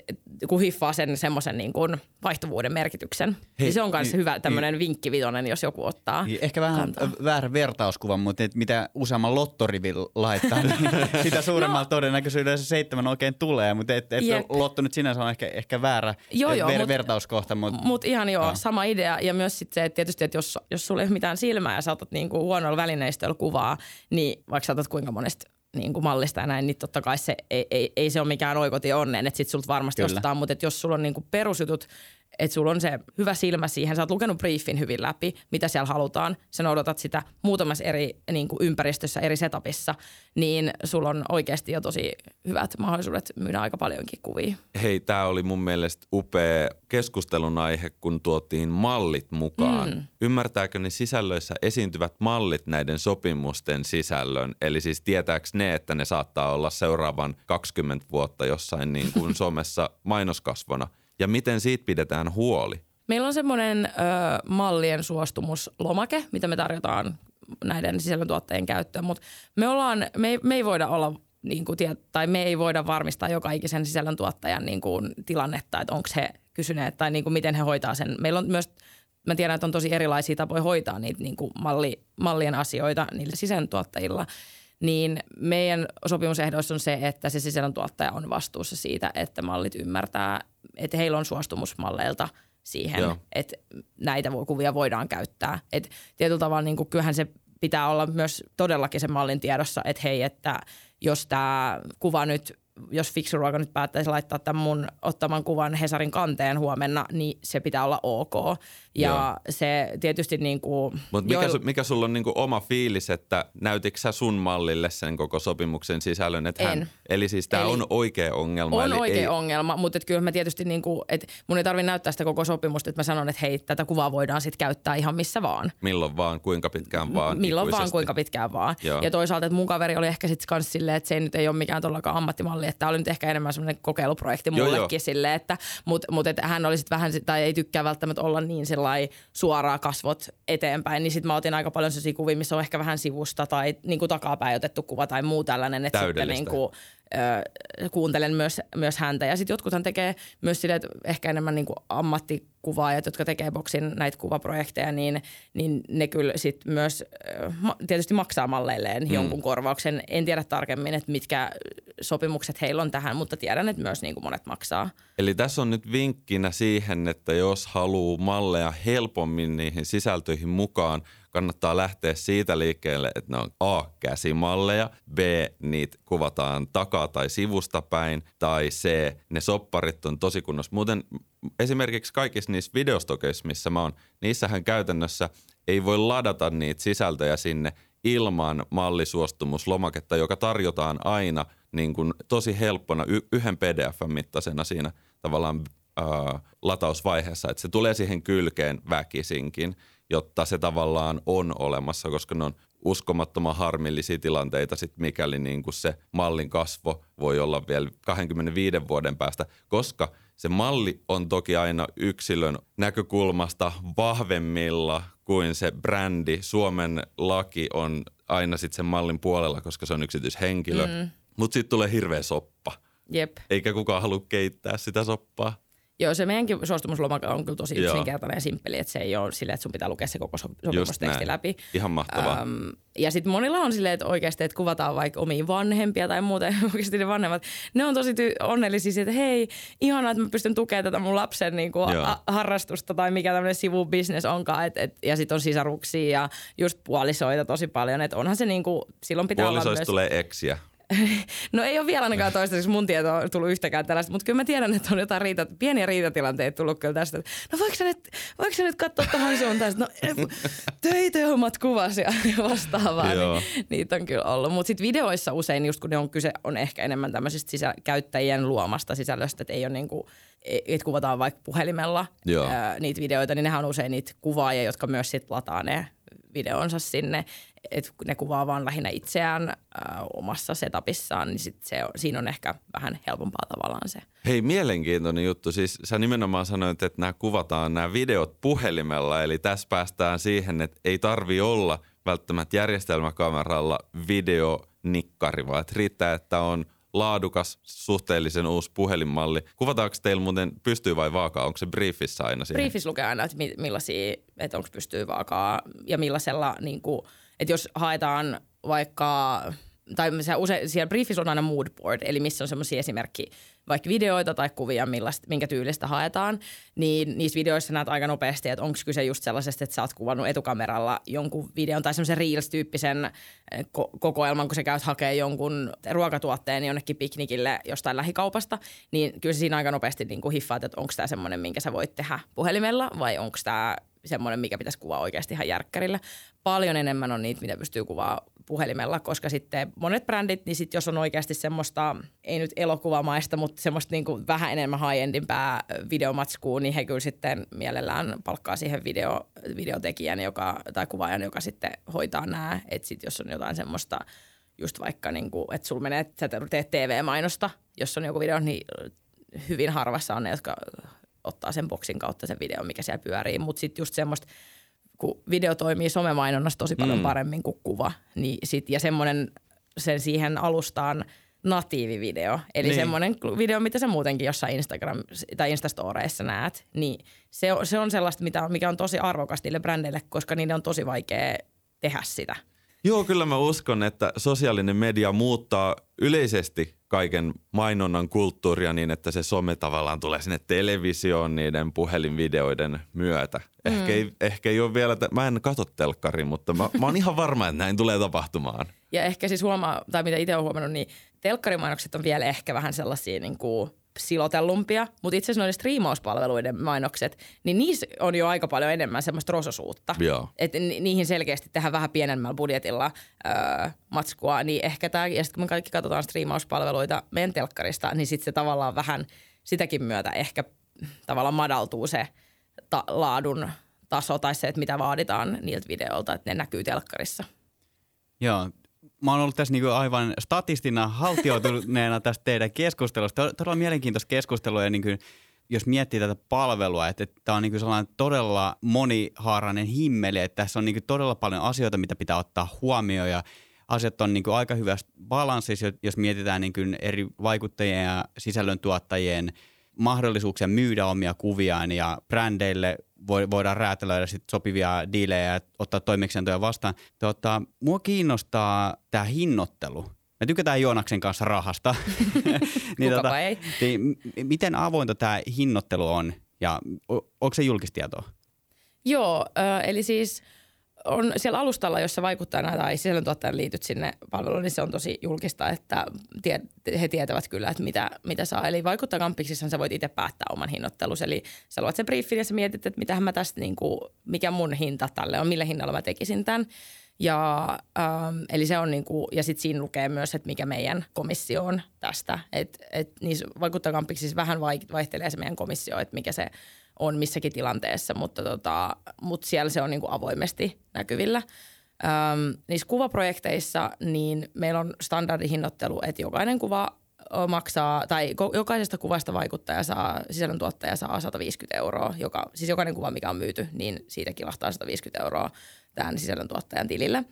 kun hiffaa sen semmoisen niin kuin vaihtuvuuden merkityksen. Hei, niin se on myös niin, hyvä tämmöinen niin, vinkki vitonen, jos joku ottaa
niin, Ehkä vähän kantaa. väärä vertauskuva, mutta et mitä useamman lottorivin laittaa, niin *laughs* sitä suuremmalla no. todennäköisyydellä se seitsemän oikein tulee. Mutta et, et lotto nyt sinänsä on ehkä, ehkä väärä joo, joo, ver, mut, vertauskohta. Mutta
mut ihan joo, no. sama idea. Ja myös sit se, että tietysti, että jos, jos sulla ei ole mitään silmää ja sä otat niinku huonolla välineistöllä kuvaa, niin vaikka sä otat kuinka monesta niin kuin mallista ja näin, niin totta kai se ei, ei, ei se ole mikään oikotie onneen, että sit sulta varmasti Kyllä. ostetaan, mutta jos sulla on niin kuin perusjutut että sulla on se hyvä silmä siihen. Sä oot lukenut briefin hyvin läpi, mitä siellä halutaan. Sä noudatat sitä muutamassa eri niin kuin ympäristössä, eri setupissa, niin sulla on oikeasti jo tosi hyvät mahdollisuudet myydä aika paljonkin kuvia.
Hei, tämä oli mun mielestä upea keskustelun aihe, kun tuotiin mallit mukaan. Mm. Ymmärtääkö ne sisällöissä esiintyvät mallit näiden sopimusten sisällön? Eli siis tietääkö ne, että ne saattaa olla seuraavan 20 vuotta jossain niin kuin *laughs* somessa mainoskasvona – ja miten siitä pidetään huoli?
Meillä on semmoinen ö, mallien suostumuslomake, mitä me tarjotaan näiden sisällöntuottajien käyttöön, mutta me, ollaan, me, ei, me ei voida olla niin kuin, tai me ei voida varmistaa joka ikisen sisällöntuottajan niin kuin, tilannetta, että onko he kysyneet tai niin kuin, miten he hoitaa sen. Meillä on myös, mä tiedän, että on tosi erilaisia tapoja hoitaa niitä niin kuin malli, mallien asioita niillä sisällöntuottajilla – niin meidän sopimusehdoissa on se, että se sisällöntuottaja on vastuussa siitä, että mallit ymmärtää, että heillä on suostumus malleilta siihen,
Joo.
että näitä kuvia voidaan käyttää. Et tietyllä tavalla niin kuin, kyllähän se pitää olla myös todellakin sen mallin tiedossa, että hei, että jos tämä kuva nyt jos Fiksu Ruoka nyt päättäisi laittaa tämän mun ottaman kuvan Hesarin kanteen huomenna, niin se pitää olla ok. Ja
Joo.
se tietysti niin kuin...
Mutta mikä, su, mikä sulla on niinku oma fiilis, että näytitkö sä sun mallille sen koko sopimuksen sisällön? Että hän,
En.
eli siis tämä on oikea ongelma.
On
eli
oikea
ei,
ongelma, mutta et kyllä mä tietysti niin kuin, että mun ei tarvitse näyttää sitä koko sopimusta, että mä sanon, että hei, tätä kuvaa voidaan sitten käyttää ihan missä vaan.
Milloin vaan, kuinka pitkään vaan.
Milloin vaan,
ikuisesti.
kuinka pitkään vaan.
Joo.
Ja toisaalta, että mun kaveri oli ehkä sitten kans silleen, että se ei nyt ei ole mikään todellakaan ammattimalli, että tämä oli nyt ehkä enemmän semmoinen kokeiluprojekti mullekin silleen, että mutta mut, että hän oli sitten vähän, tai ei tykkää välttämättä olla niin sellainen suoraa kasvot eteenpäin, niin sitten mä otin aika paljon sellaisia kuvia, missä on ehkä vähän sivusta tai niin kuin takapäin otettu kuva tai muu tällainen, että sitten niin kuin, ö, kuuntelen myös, myös häntä. Ja sitten jotkuthan tekee myös silleen, että ehkä enemmän niin kuin ammattikuvaajat, jotka tekee boksin näitä kuvaprojekteja, niin, niin ne kyllä sitten myös ö, tietysti maksaa malleilleen mm. jonkun korvauksen. En tiedä tarkemmin, että mitkä sopimukset heillä on tähän, mutta tiedän, että myös niin kuin monet maksaa.
Eli tässä on nyt vinkkinä siihen, että jos haluaa malleja helpommin niihin sisältöihin mukaan, kannattaa lähteä siitä liikkeelle, että ne on A, käsimalleja, B, niitä kuvataan takaa tai sivusta päin, tai C, ne sopparit on tosi kunnossa. Muuten esimerkiksi kaikissa niissä videostokeissa, missä mä oon, niissähän käytännössä ei voi ladata niitä sisältöjä sinne ilman mallisuostumuslomaketta, joka tarjotaan aina niin kuin tosi helppona y- yhden PDF-mittaisena siinä tavallaan ää, latausvaiheessa, että se tulee siihen kylkeen väkisinkin, jotta se tavallaan on olemassa, koska ne on uskomattoman harmillisia tilanteita sit mikäli niin kuin se mallin kasvo voi olla vielä 25 vuoden päästä, koska se malli on toki aina yksilön näkökulmasta vahvemmilla kuin se brändi. Suomen laki on aina sitten sen mallin puolella, koska se on yksityishenkilö. Mm. Mutta sitten tulee hirveä soppa.
Jep.
Eikä kukaan halua keittää sitä soppaa.
Joo, se meidänkin suostumuslomake on kyllä tosi yksinkertainen ja simppeli, että se ei ole silleen, että sun pitää lukea se koko sopimusteksti läpi.
Ihan mahtavaa.
Äm, ja sitten monilla on silleen, että oikeasti, että kuvataan vaikka omia vanhempia tai muuten *laughs* oikeasti ne vanhemmat. Ne on tosi ty- onnellisia, siitä, että hei, ihanaa, että mä pystyn tukemaan tätä mun lapsen niin kuin, a- harrastusta tai mikä tämmöinen sivubisnes onkaan. Et, et, ja sitten on sisaruksia ja just puolisoita tosi paljon. Että onhan se niin kuin, silloin pitää olla
Puolisoista
myös...
tulee eksiä.
No ei ole vielä ainakaan toistaiseksi mun tietoa tullut yhtäkään tällaista, mutta kyllä mä tiedän, että on jotain riita, pieniä riitatilanteita tullut kyllä tästä. että No voiko sä nyt, voiko sä nyt katsoa tuohon suuntaan? No eh, töitä hommat kuvas ja vastaavaa.
Joo.
niin, niitä on kyllä ollut. Mutta sitten videoissa usein, just kun ne on kyse, on ehkä enemmän tämmöisestä sisä, käyttäjien luomasta sisällöstä, että ei ole niinku, että kuvataan vaikka puhelimella
Joo.
ää, niitä videoita, niin nehän on usein niitä kuvaajia, jotka myös sit lataa ne videonsa sinne, että ne kuvaa vaan lähinnä itseään äh, omassa setupissaan, niin sit se on, siinä on ehkä vähän helpompaa tavallaan se.
Hei, mielenkiintoinen juttu. Siis sä nimenomaan sanoit, että nämä kuvataan nämä videot puhelimella, eli tässä päästään siihen, että ei tarvi olla välttämättä järjestelmäkameralla videonikkari, vaan että riittää, että on laadukas, suhteellisen uusi puhelinmalli. Kuvataanko teillä muuten pystyy vai vaakaa? Onko se briefissä aina siinä?
Briefis lukee aina, että mi- millaisia, että onko pystyy vaakaa ja millaisella, niin kuin, että jos haetaan vaikka, tai se usein, siellä briefis on aina mood board, eli missä on semmoisia esimerkki vaikka videoita tai kuvia, millaista, minkä tyylistä haetaan, niin niissä videoissa näet aika nopeasti, että onko kyse just sellaisesta, että sä oot kuvannut etukameralla jonkun videon tai semmoisen Reels-tyyppisen eh, ko- kokoelman, kun sä käyt hakemaan jonkun ruokatuotteen jonnekin piknikille jostain lähikaupasta, niin kyllä siinä aika nopeasti niin kuin hiffaat, että onko tämä semmoinen, minkä sä voit tehdä puhelimella vai onko tämä semmoinen, mikä pitäisi kuvaa oikeasti ihan järkkärillä. Paljon enemmän on niitä, mitä pystyy kuvaa puhelimella, koska sitten monet brändit, niin sitten jos on oikeasti semmoista, ei nyt elokuvamaista, mutta semmoista niin kuin vähän enemmän high-endimpää videomatskua, niin he kyllä sitten mielellään palkkaa siihen video, videotekijän joka, tai kuvaajan, joka sitten hoitaa nämä. Että sitten jos on jotain semmoista, just vaikka niin kuin, että sulla menee, että sä teet TV-mainosta, jos on joku video, niin hyvin harvassa on ne, jotka ottaa sen boksin kautta sen videon, mikä siellä pyörii. Mutta sitten just semmoista, kun video toimii somemainonnassa tosi paljon
Mm.
paremmin kuin kuva, niin sit, ja semmoinen sen siihen alustaan natiivivideo, eli
Niin.
semmoinen video, mitä sä muutenkin jossain Instagram tai Instastoreissa näet, niin se on, se on sellaista, mitä mikä on tosi arvokasta niille brändeille, koska niiden on tosi vaikea tehdä sitä.
Joo, kyllä mä uskon, että sosiaalinen media muuttaa yleisesti kaiken mainonnan kulttuuria niin, että se some tavallaan tulee sinne televisioon niiden puhelinvideoiden myötä. Ehkä, mm. ei, ehkä ei ole vielä, mä en katso telkkari, mutta mä, mä oon ihan varma, että näin tulee tapahtumaan.
Ja ehkä siis huomaa, tai mitä itse olen huomannut, niin telkkarimainokset on vielä ehkä vähän sellaisia niin kuin silotellumpia, mutta itse asiassa noiden striimauspalveluiden mainokset, niin niissä on jo aika paljon enemmän semmoista rososuutta. Että ni- niihin selkeästi tehdään vähän pienemmällä budjetilla öö, matskua, niin ehkä tämä, ja sitten kun me kaikki katsotaan striimauspalveluita meidän telkkarista, niin sitten se tavallaan vähän sitäkin myötä ehkä tavallaan madaltuu se ta- laadun taso tai se, että mitä vaaditaan niiltä videolta, että ne näkyy telkkarissa.
Joo, mä oon ollut tässä niinku aivan statistina haltioituneena *laughs* tästä teidän keskustelusta. Todella mielenkiintoista keskustelua ja niinku, jos miettii tätä palvelua, että tämä on niinku sellainen todella monihaarainen himmeli, että tässä on niinku todella paljon asioita, mitä pitää ottaa huomioon ja asiat on niinku aika hyvässä balanssissa, jos mietitään niinku eri vaikuttajien ja sisällöntuottajien mahdollisuuksia myydä omia kuviaan ja brändeille voidaan räätälöidä sit sopivia diilejä ja ottaa toimeksiantoja vastaan. Tota, mua kiinnostaa tämä hinnoittelu. Me tykätään Joonaksen kanssa rahasta. *laughs*
niin, tota, ei.
Niin, miten avointa tämä hinnoittelu on ja onko se julkistietoa?
Joo, eli siis – on siellä alustalla, jossa vaikuttajana tai sisällöntuottajan liityt sinne palveluun, niin se on tosi julkista, että tie, he tietävät kyllä, että mitä, mitä saa. Eli vaikuttajakampiksissa sä voit itse päättää oman hinnoittelus. Eli sä luot sen briefin ja sä mietit, että mitähän mä tästä, niin kuin, mikä mun hinta tälle on, millä hinnalla mä tekisin tämän. Ja, ähm, eli se on niin kuin, ja sitten siinä lukee myös, että mikä meidän komissio on tästä. Että et niissä vaikuttajakampiksissa vähän vaihtelee se meidän komissio, että mikä se on missäkin tilanteessa, mutta, tota, mutta siellä se on niin kuin avoimesti näkyvillä. Öm, niissä kuvaprojekteissa niin meillä on standardihinnoittelu, että jokainen kuva maksaa, tai jokaisesta kuvasta vaikuttaja saa, sisällöntuottaja saa 150 euroa, joka, siis jokainen kuva, mikä on myyty, niin siitä kilahtaa 150 euroa tämän sisällöntuottajan tilille.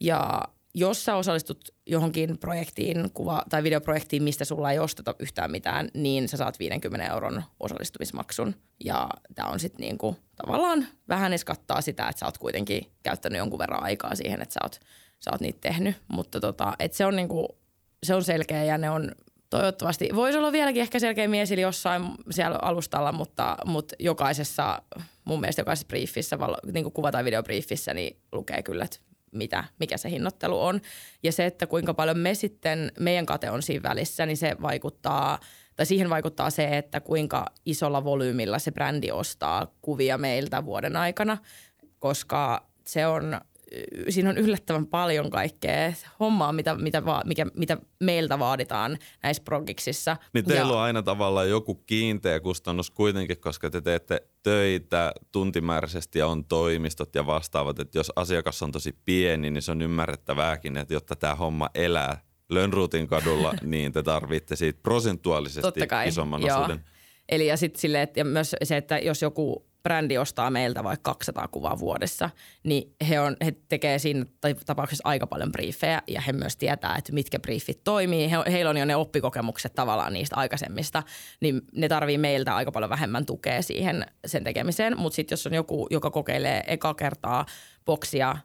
Ja jos sä osallistut johonkin projektiin, kuva- tai videoprojektiin, mistä sulla ei osteta yhtään mitään, niin sä saat 50 euron osallistumismaksun. Ja tämä on sitten niinku, tavallaan vähän edes kattaa sitä, että sä oot kuitenkin käyttänyt jonkun verran aikaa siihen, että sä oot, sä oot niitä tehnyt. Mutta tota, et se, on niinku, se on selkeä ja ne on toivottavasti, voisi olla vieläkin ehkä selkeä miesili jossain siellä alustalla, mutta, mutta jokaisessa, mun mielestä jokaisessa briefissä, niin kuin kuva- tai videobriefissä, niin lukee kyllä, että mitä, mikä se hinnoittelu on. Ja se, että kuinka paljon me sitten, meidän kate on siinä välissä, niin se vaikuttaa, tai siihen vaikuttaa se, että kuinka isolla volyymilla se brändi ostaa kuvia meiltä vuoden aikana, koska se on siinä on yllättävän paljon kaikkea hommaa, mitä, mitä, va, mikä, mitä meiltä vaaditaan näissä progiksissa.
Niin teillä ja, on aina tavallaan joku kiinteä kustannus kuitenkin, koska te teette töitä tuntimääräisesti ja on toimistot ja vastaavat. Että jos asiakas on tosi pieni, niin se on ymmärrettävääkin, että jotta tämä homma elää Lönnruutin kadulla, *laughs* niin te tarvitte siitä prosentuaalisesti isomman joo. osuuden.
Eli ja sitten sille, että ja myös se, että jos joku brändi ostaa meiltä vaikka 200 kuvaa vuodessa, niin he, on, he tekee siinä tapauksessa aika paljon briefejä ja he myös tietää, että mitkä briefit toimii. He, heillä on jo ne oppikokemukset tavallaan niistä aikaisemmista, niin ne tarvii meiltä aika paljon vähemmän tukea siihen sen tekemiseen. Mutta sitten jos on joku, joka kokeilee eka kertaa boksia,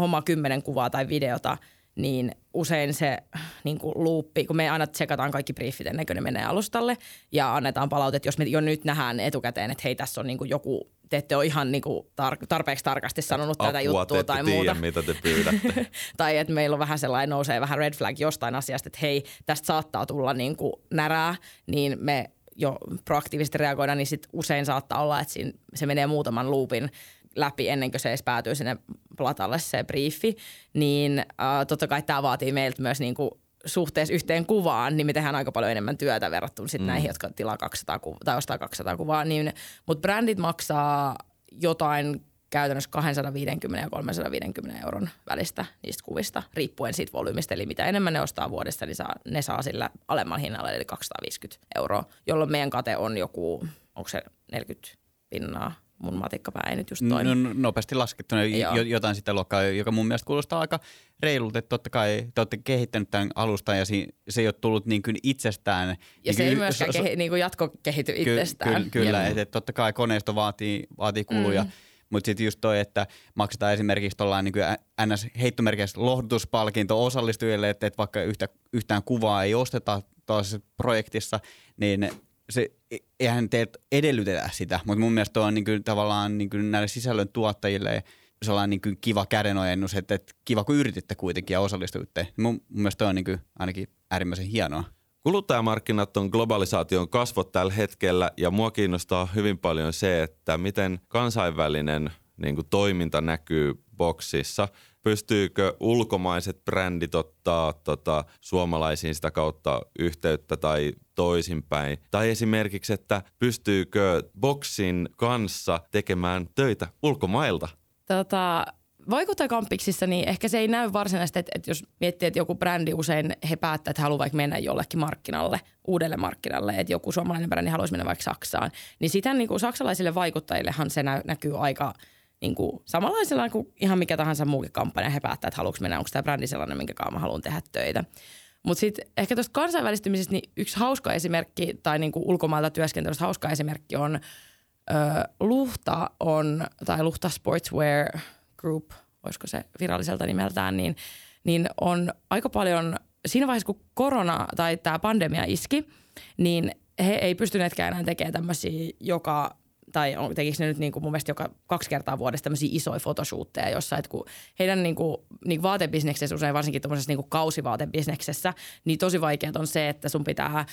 homma kymmenen kuvaa tai videota – niin usein se niin kuin luuppi, kun me aina tsekataan kaikki briefit ennen kuin ne menee alustalle ja annetaan palautet, jos me jo nyt nähdään etukäteen, että hei tässä on niin kuin joku, te ette ole ihan niin kuin tar- tarpeeksi tarkasti sanonut
Apua,
tätä juttua tai tiedä, muuta.
mitä te pyydätte. *laughs*
tai että meillä on vähän sellainen, nousee vähän red flag jostain asiasta, että hei tästä saattaa tulla niin kuin närää, niin me jo proaktiivisesti reagoidaan, niin sit usein saattaa olla, että siinä, se menee muutaman loopin läpi ennen kuin se edes päätyy sinne platalle se briefi, niin äh, totta kai tämä vaatii meiltä myös niin kuin suhteessa yhteen kuvaan, niin me tehdään aika paljon enemmän työtä verrattuna sitten mm. näihin, jotka tilaa 200 kuvaa, tai ostaa 200 kuvaa. Niin, mutta brändit maksaa jotain käytännössä 250 ja 350 euron välistä niistä kuvista, riippuen siitä volyymista. Eli mitä enemmän ne ostaa vuodesta, niin saa, ne saa sillä alemmalla hinnalla, eli 250 euroa, jolloin meidän kate on joku, onko se 40 pinnaa mun matikkapää ei nyt just toimi.
No, no nopeasti laskettuna jo, jotain sitä luokkaa, joka mun mielestä kuulostaa aika reilulta, että totta kai te olette kehittänyt tämän alustan ja si, se ei ole tullut niin kuin itsestään. Ja
niin se ei myöskään so, kehi, niin kuin jatkokehity itsestään.
Ky, ky, kyllä, että et totta kai koneisto vaatii, vaatii kuluja. Mm. Mutta sitten just toi, että maksetaan esimerkiksi tuollain niin ns. heittomerkissä lohdutuspalkinto osallistujille, että, että vaikka yhtä, yhtään kuvaa ei osteta tuossa projektissa, niin se, e, eihän teet edellytetä sitä, mutta mun mielestä on niin kuin, tavallaan niin kuin näille sisällön tuottajille sellainen niin kuin kiva kädenojennus, että, että kiva kun yrititte kuitenkin ja osallistuitte. Mun, mun mielestä on niin kuin ainakin äärimmäisen hienoa.
Kuluttajamarkkinat on globalisaation kasvot tällä hetkellä ja mua kiinnostaa hyvin paljon se, että miten kansainvälinen niin kuin, toiminta näkyy boksissa. Pystyykö ulkomaiset brändit ottaa tota, suomalaisiin sitä kautta yhteyttä tai toisinpäin? Tai esimerkiksi, että pystyykö boksin kanssa tekemään töitä ulkomailta?
Tota, vaikuttajakampiksissa niin ehkä se ei näy varsinaisesti, että, että jos miettii, että joku brändi usein he päättävät, että haluaa vaikka mennä jollekin markkinalle, uudelle markkinalle, että joku suomalainen brändi haluaisi mennä vaikka Saksaan, niin sitä niin kuin saksalaisille vaikuttajillehan se nä- näkyy aika niin kuin samanlaisella kuin ihan mikä tahansa muukin kampanja. He päättävät, että haluatko mennä, onko tämä brändi sellainen, minkä kanssa mä haluan tehdä töitä. Mutta sitten ehkä tuosta kansainvälistymisestä niin yksi hauska esimerkki tai niin kuin ulkomailta työskentelystä hauska esimerkki on ö, Luhta on, tai Luhta Sportswear – Group, olisiko se viralliselta nimeltään, niin, niin on aika paljon, siinä vaiheessa kun korona tai tämä pandemia iski, niin he ei pystyneetkään enää tekemään tämmöisiä joka tai on, tekikö ne nyt niin kuin mun mielestä joka kaksi kertaa vuodessa tämmöisiä isoja fotoshootteja, jossa että kun heidän niin kuin, niin kuin vaatebisneksessä, usein varsinkin tuommoisessa niin kausivaatebisneksessä, niin tosi vaikeaa on se, että sun pitää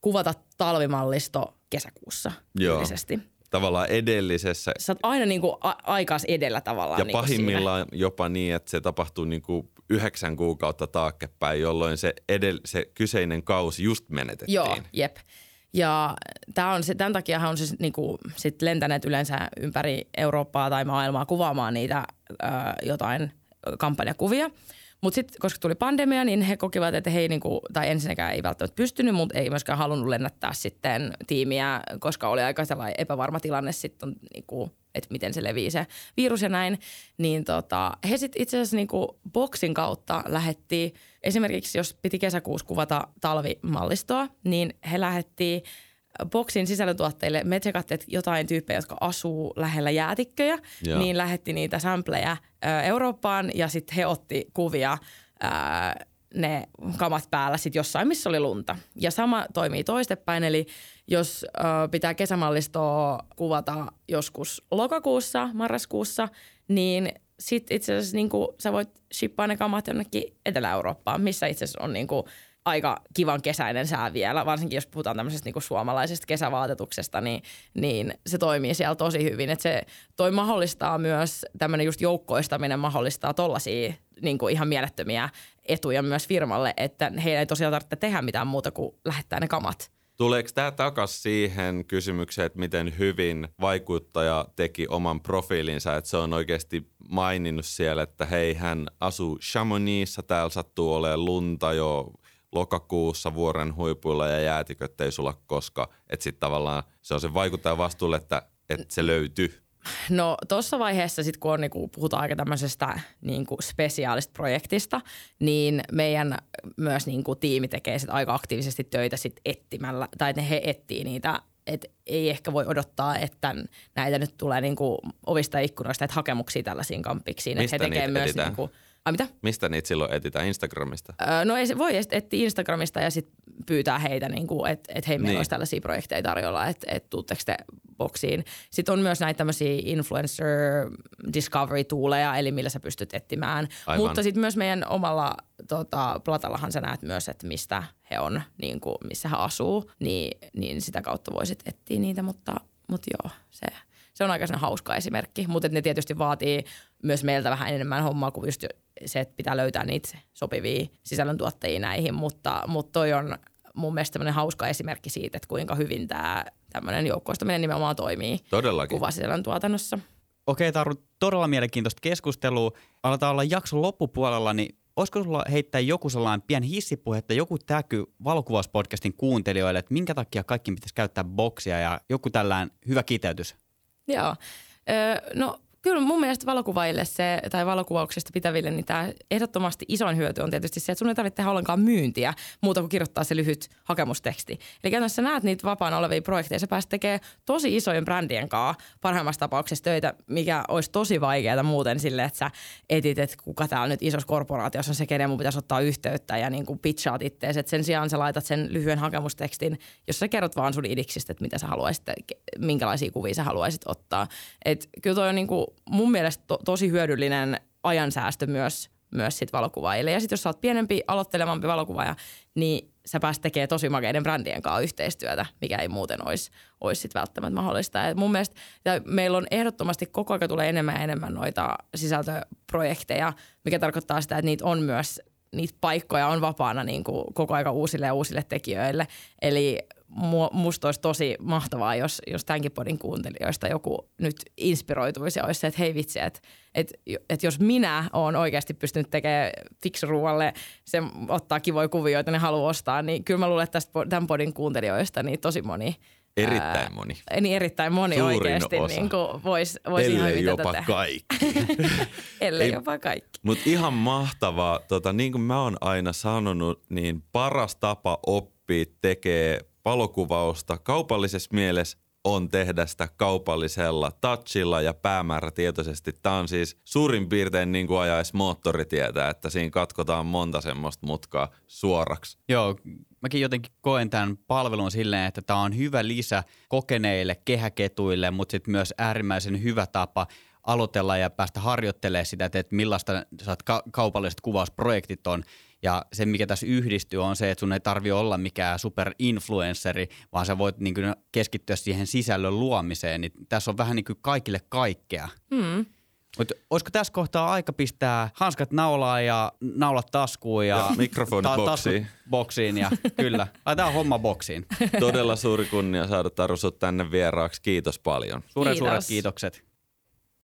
kuvata talvimallisto kesäkuussa
Joo.
tyylisesti
tavallaan edellisessä.
Sä oot aina niin kuin a- aikaas edellä tavallaan.
Ja
niin
pahimmillaan siinä. jopa niin, että se tapahtuu niin kuin yhdeksän kuukautta taaksepäin, jolloin se, edell- se kyseinen kausi just menetettiin.
Joo, jep. Ja tää on tämän takia on se niin kuin, sit lentäneet yleensä ympäri Eurooppaa tai maailmaa kuvaamaan niitä ö, jotain kampanjakuvia – mutta sitten, koska tuli pandemia, niin he kokivat, että he ei niinku, tai ensinnäkään ei välttämättä pystynyt, mutta ei myöskään halunnut lennättää sitten tiimiä, koska oli aika sellainen epävarma tilanne sitten, niinku, että miten se levii se virus ja näin. Niin tota, he sitten itse asiassa niinku boksin kautta lähetti, esimerkiksi jos piti kesäkuussa kuvata talvimallistoa, niin he lähetti boksin sisällöntuotteille, me tsekattiin, että jotain tyyppejä, jotka asuu lähellä jäätikköjä, Joo. niin lähetti niitä sampleja Eurooppaan ja sitten he otti kuvia ää, ne kamat päällä sitten jossain, missä oli lunta. Ja sama toimii toistepäin, eli jos ö, pitää kesämallistoa kuvata joskus lokakuussa, marraskuussa, niin sitten itse asiassa niin sä voit shippaa ne kamat jonnekin Etelä-Eurooppaan, missä itse asiassa on niin kuin, aika kivan kesäinen sää vielä, varsinkin jos puhutaan tämmöisestä niin suomalaisesta kesävaatetuksesta, niin, niin se toimii siellä tosi hyvin. Että se toi mahdollistaa myös, tämmöinen just joukkoistaminen mahdollistaa tollaisia niin kuin ihan mielettömiä etuja myös firmalle, että heidän ei tosiaan tarvitse tehdä mitään muuta kuin lähettää ne kamat.
Tuleeko tämä takaisin siihen kysymykseen, että miten hyvin vaikuttaja teki oman profiilinsa, että se on oikeasti maininnut siellä, että hei, hän asuu Chamonixissa, täällä sattuu olemaan lunta jo lokakuussa vuoren huipuilla ja jäätiköt ei sulla koska. Että sitten tavallaan se on se vaikuttaja vastuulle, että, että se löytyy.
No tuossa vaiheessa sitten kun on, niinku, puhutaan aika tämmöisestä niinku, spesiaalista projektista, niin meidän myös niinku, tiimi tekee sit aika aktiivisesti töitä sit etsimällä, tai että he etsii niitä et ei ehkä voi odottaa, että näitä nyt tulee niinku ovista ja ikkunoista, että hakemuksia tällaisiin kampiksiin.
Mistä
he
tekee myös niinku,
Ai mitä?
Mistä niitä silloin etitään? Instagramista?
Öö, no ei, voi etsiä Instagramista ja sitten pyytää heitä, niin että et hei, meillä niin. olisi tällaisia projekteja tarjolla, että et tuutteko te boksiin. Sitten on myös näitä tämmöisiä influencer discovery tooleja, eli millä sä pystyt etsimään. Aivan. Mutta sitten myös meidän omalla tota, platallahan sä näet myös, että mistä he on, niin kuin, missä he asuu, niin, niin sitä kautta voisit etsiä niitä, mutta, mutta joo, se – se on aika hauska esimerkki, mutta ne tietysti vaatii myös meiltä vähän enemmän hommaa kuin just se, että pitää löytää niitä sopivia sisällöntuottajia näihin, mutta, mutta toi on mun mielestä tämmöinen hauska esimerkki siitä, että kuinka hyvin tämä tämmöinen joukkoistaminen nimenomaan toimii
Todellakin.
kuvasisällön tuotannossa.
Okei, Taru, todella mielenkiintoista keskustelua. Aletaan olla jakson loppupuolella, niin olisiko sulla heittää joku sellainen pieni hissipuhe, että joku täky valokuvauspodcastin kuuntelijoille, että minkä takia kaikki pitäisi käyttää boksia ja joku tällään hyvä kiteytys?
Joo. No kyllä mun mielestä valokuvaajille se, tai valokuvauksesta pitäville, niin tämä ehdottomasti isoin hyöty on tietysti se, että sun ei tarvitse tehdä ollenkaan myyntiä muuta kuin kirjoittaa se lyhyt hakemusteksti. Eli käytännössä näet niitä vapaana olevia projekteja, sä pääset tekemään tosi isojen brändien kanssa parhaimmassa tapauksessa töitä, mikä olisi tosi vaikeaa muuten sille, että sä etit, että kuka täällä nyt isossa korporaatiossa on se, kenen mun pitäisi ottaa yhteyttä ja niin kuin pitchaat ittees. Et sen sijaan sä laitat sen lyhyen hakemustekstin, jossa sä kerrot vaan sun idiksistä, että mitä sä haluaisit, minkälaisia kuvia sä haluaisit ottaa. Et kyllä toi on niin kuin mun mielestä to, tosi hyödyllinen ajansäästö myös, myös sit valokuvaajille. Ja sitten jos sä oot pienempi, aloittelevampi valokuvaaja, niin sä pääst tekemään tosi makeiden brändien kanssa yhteistyötä, mikä ei muuten olisi, olisi sit välttämättä mahdollista. Ja mun mielestä ja meillä on ehdottomasti koko ajan tulee enemmän ja enemmän noita sisältöprojekteja, mikä tarkoittaa sitä, että niitä on myös niitä paikkoja on vapaana niin kuin koko aika uusille ja uusille tekijöille. Eli musta olisi tosi mahtavaa, jos, jos tämänkin podin kuuntelijoista joku nyt inspiroituisi ja olisi se, että hei vitsi, että, että, että jos minä olen oikeasti pystynyt tekemään fiksuruualle, se ottaa kivoja kuvioita, joita ne haluaa ostaa, niin kyllä mä luulen, että tästä, tämän podin kuuntelijoista niin tosi moni
Erittäin moni.
Ää, niin erittäin moni Suurin oikeasti osa. niin voisi vois
ihan
hyvin
jopa
tätä
kaikki. *laughs*
Ellei Ei, jopa kaikki.
Mutta ihan mahtavaa. Tota, niin kuin mä oon aina sanonut, niin paras tapa oppia tekee valokuvausta kaupallisessa mielessä on tehdä sitä kaupallisella touchilla ja päämäärätietoisesti. Tämä on siis suurin piirtein niin kuin ajaisi moottoritietä, että siinä katkotaan monta semmoista mutkaa suoraksi.
Joo, mäkin jotenkin koen tämän palvelun silleen, että tämä on hyvä lisä kokeneille kehäketuille, mutta sitten myös äärimmäisen hyvä tapa aloitella ja päästä harjoittelemaan sitä, että millaista ka- kaupalliset kuvausprojektit on. Ja se, mikä tässä yhdistyy, on se, että sun ei tarvi olla mikään superinfluenssari, vaan sä voit niin kuin keskittyä siihen sisällön luomiseen. Niin tässä on vähän niin kuin kaikille kaikkea.
Mm.
Mutta olisiko tässä kohtaa aika pistää hanskat naulaa ja naulat taskuun ja,
ja mikrofoni ta- boksiin.
boksiin ja *laughs* kyllä, laitetaan homma boksiin.
Todella suuri kunnia saada Taru tänne vieraaksi. Kiitos paljon.
Suuren Kiitos. suuret kiitokset.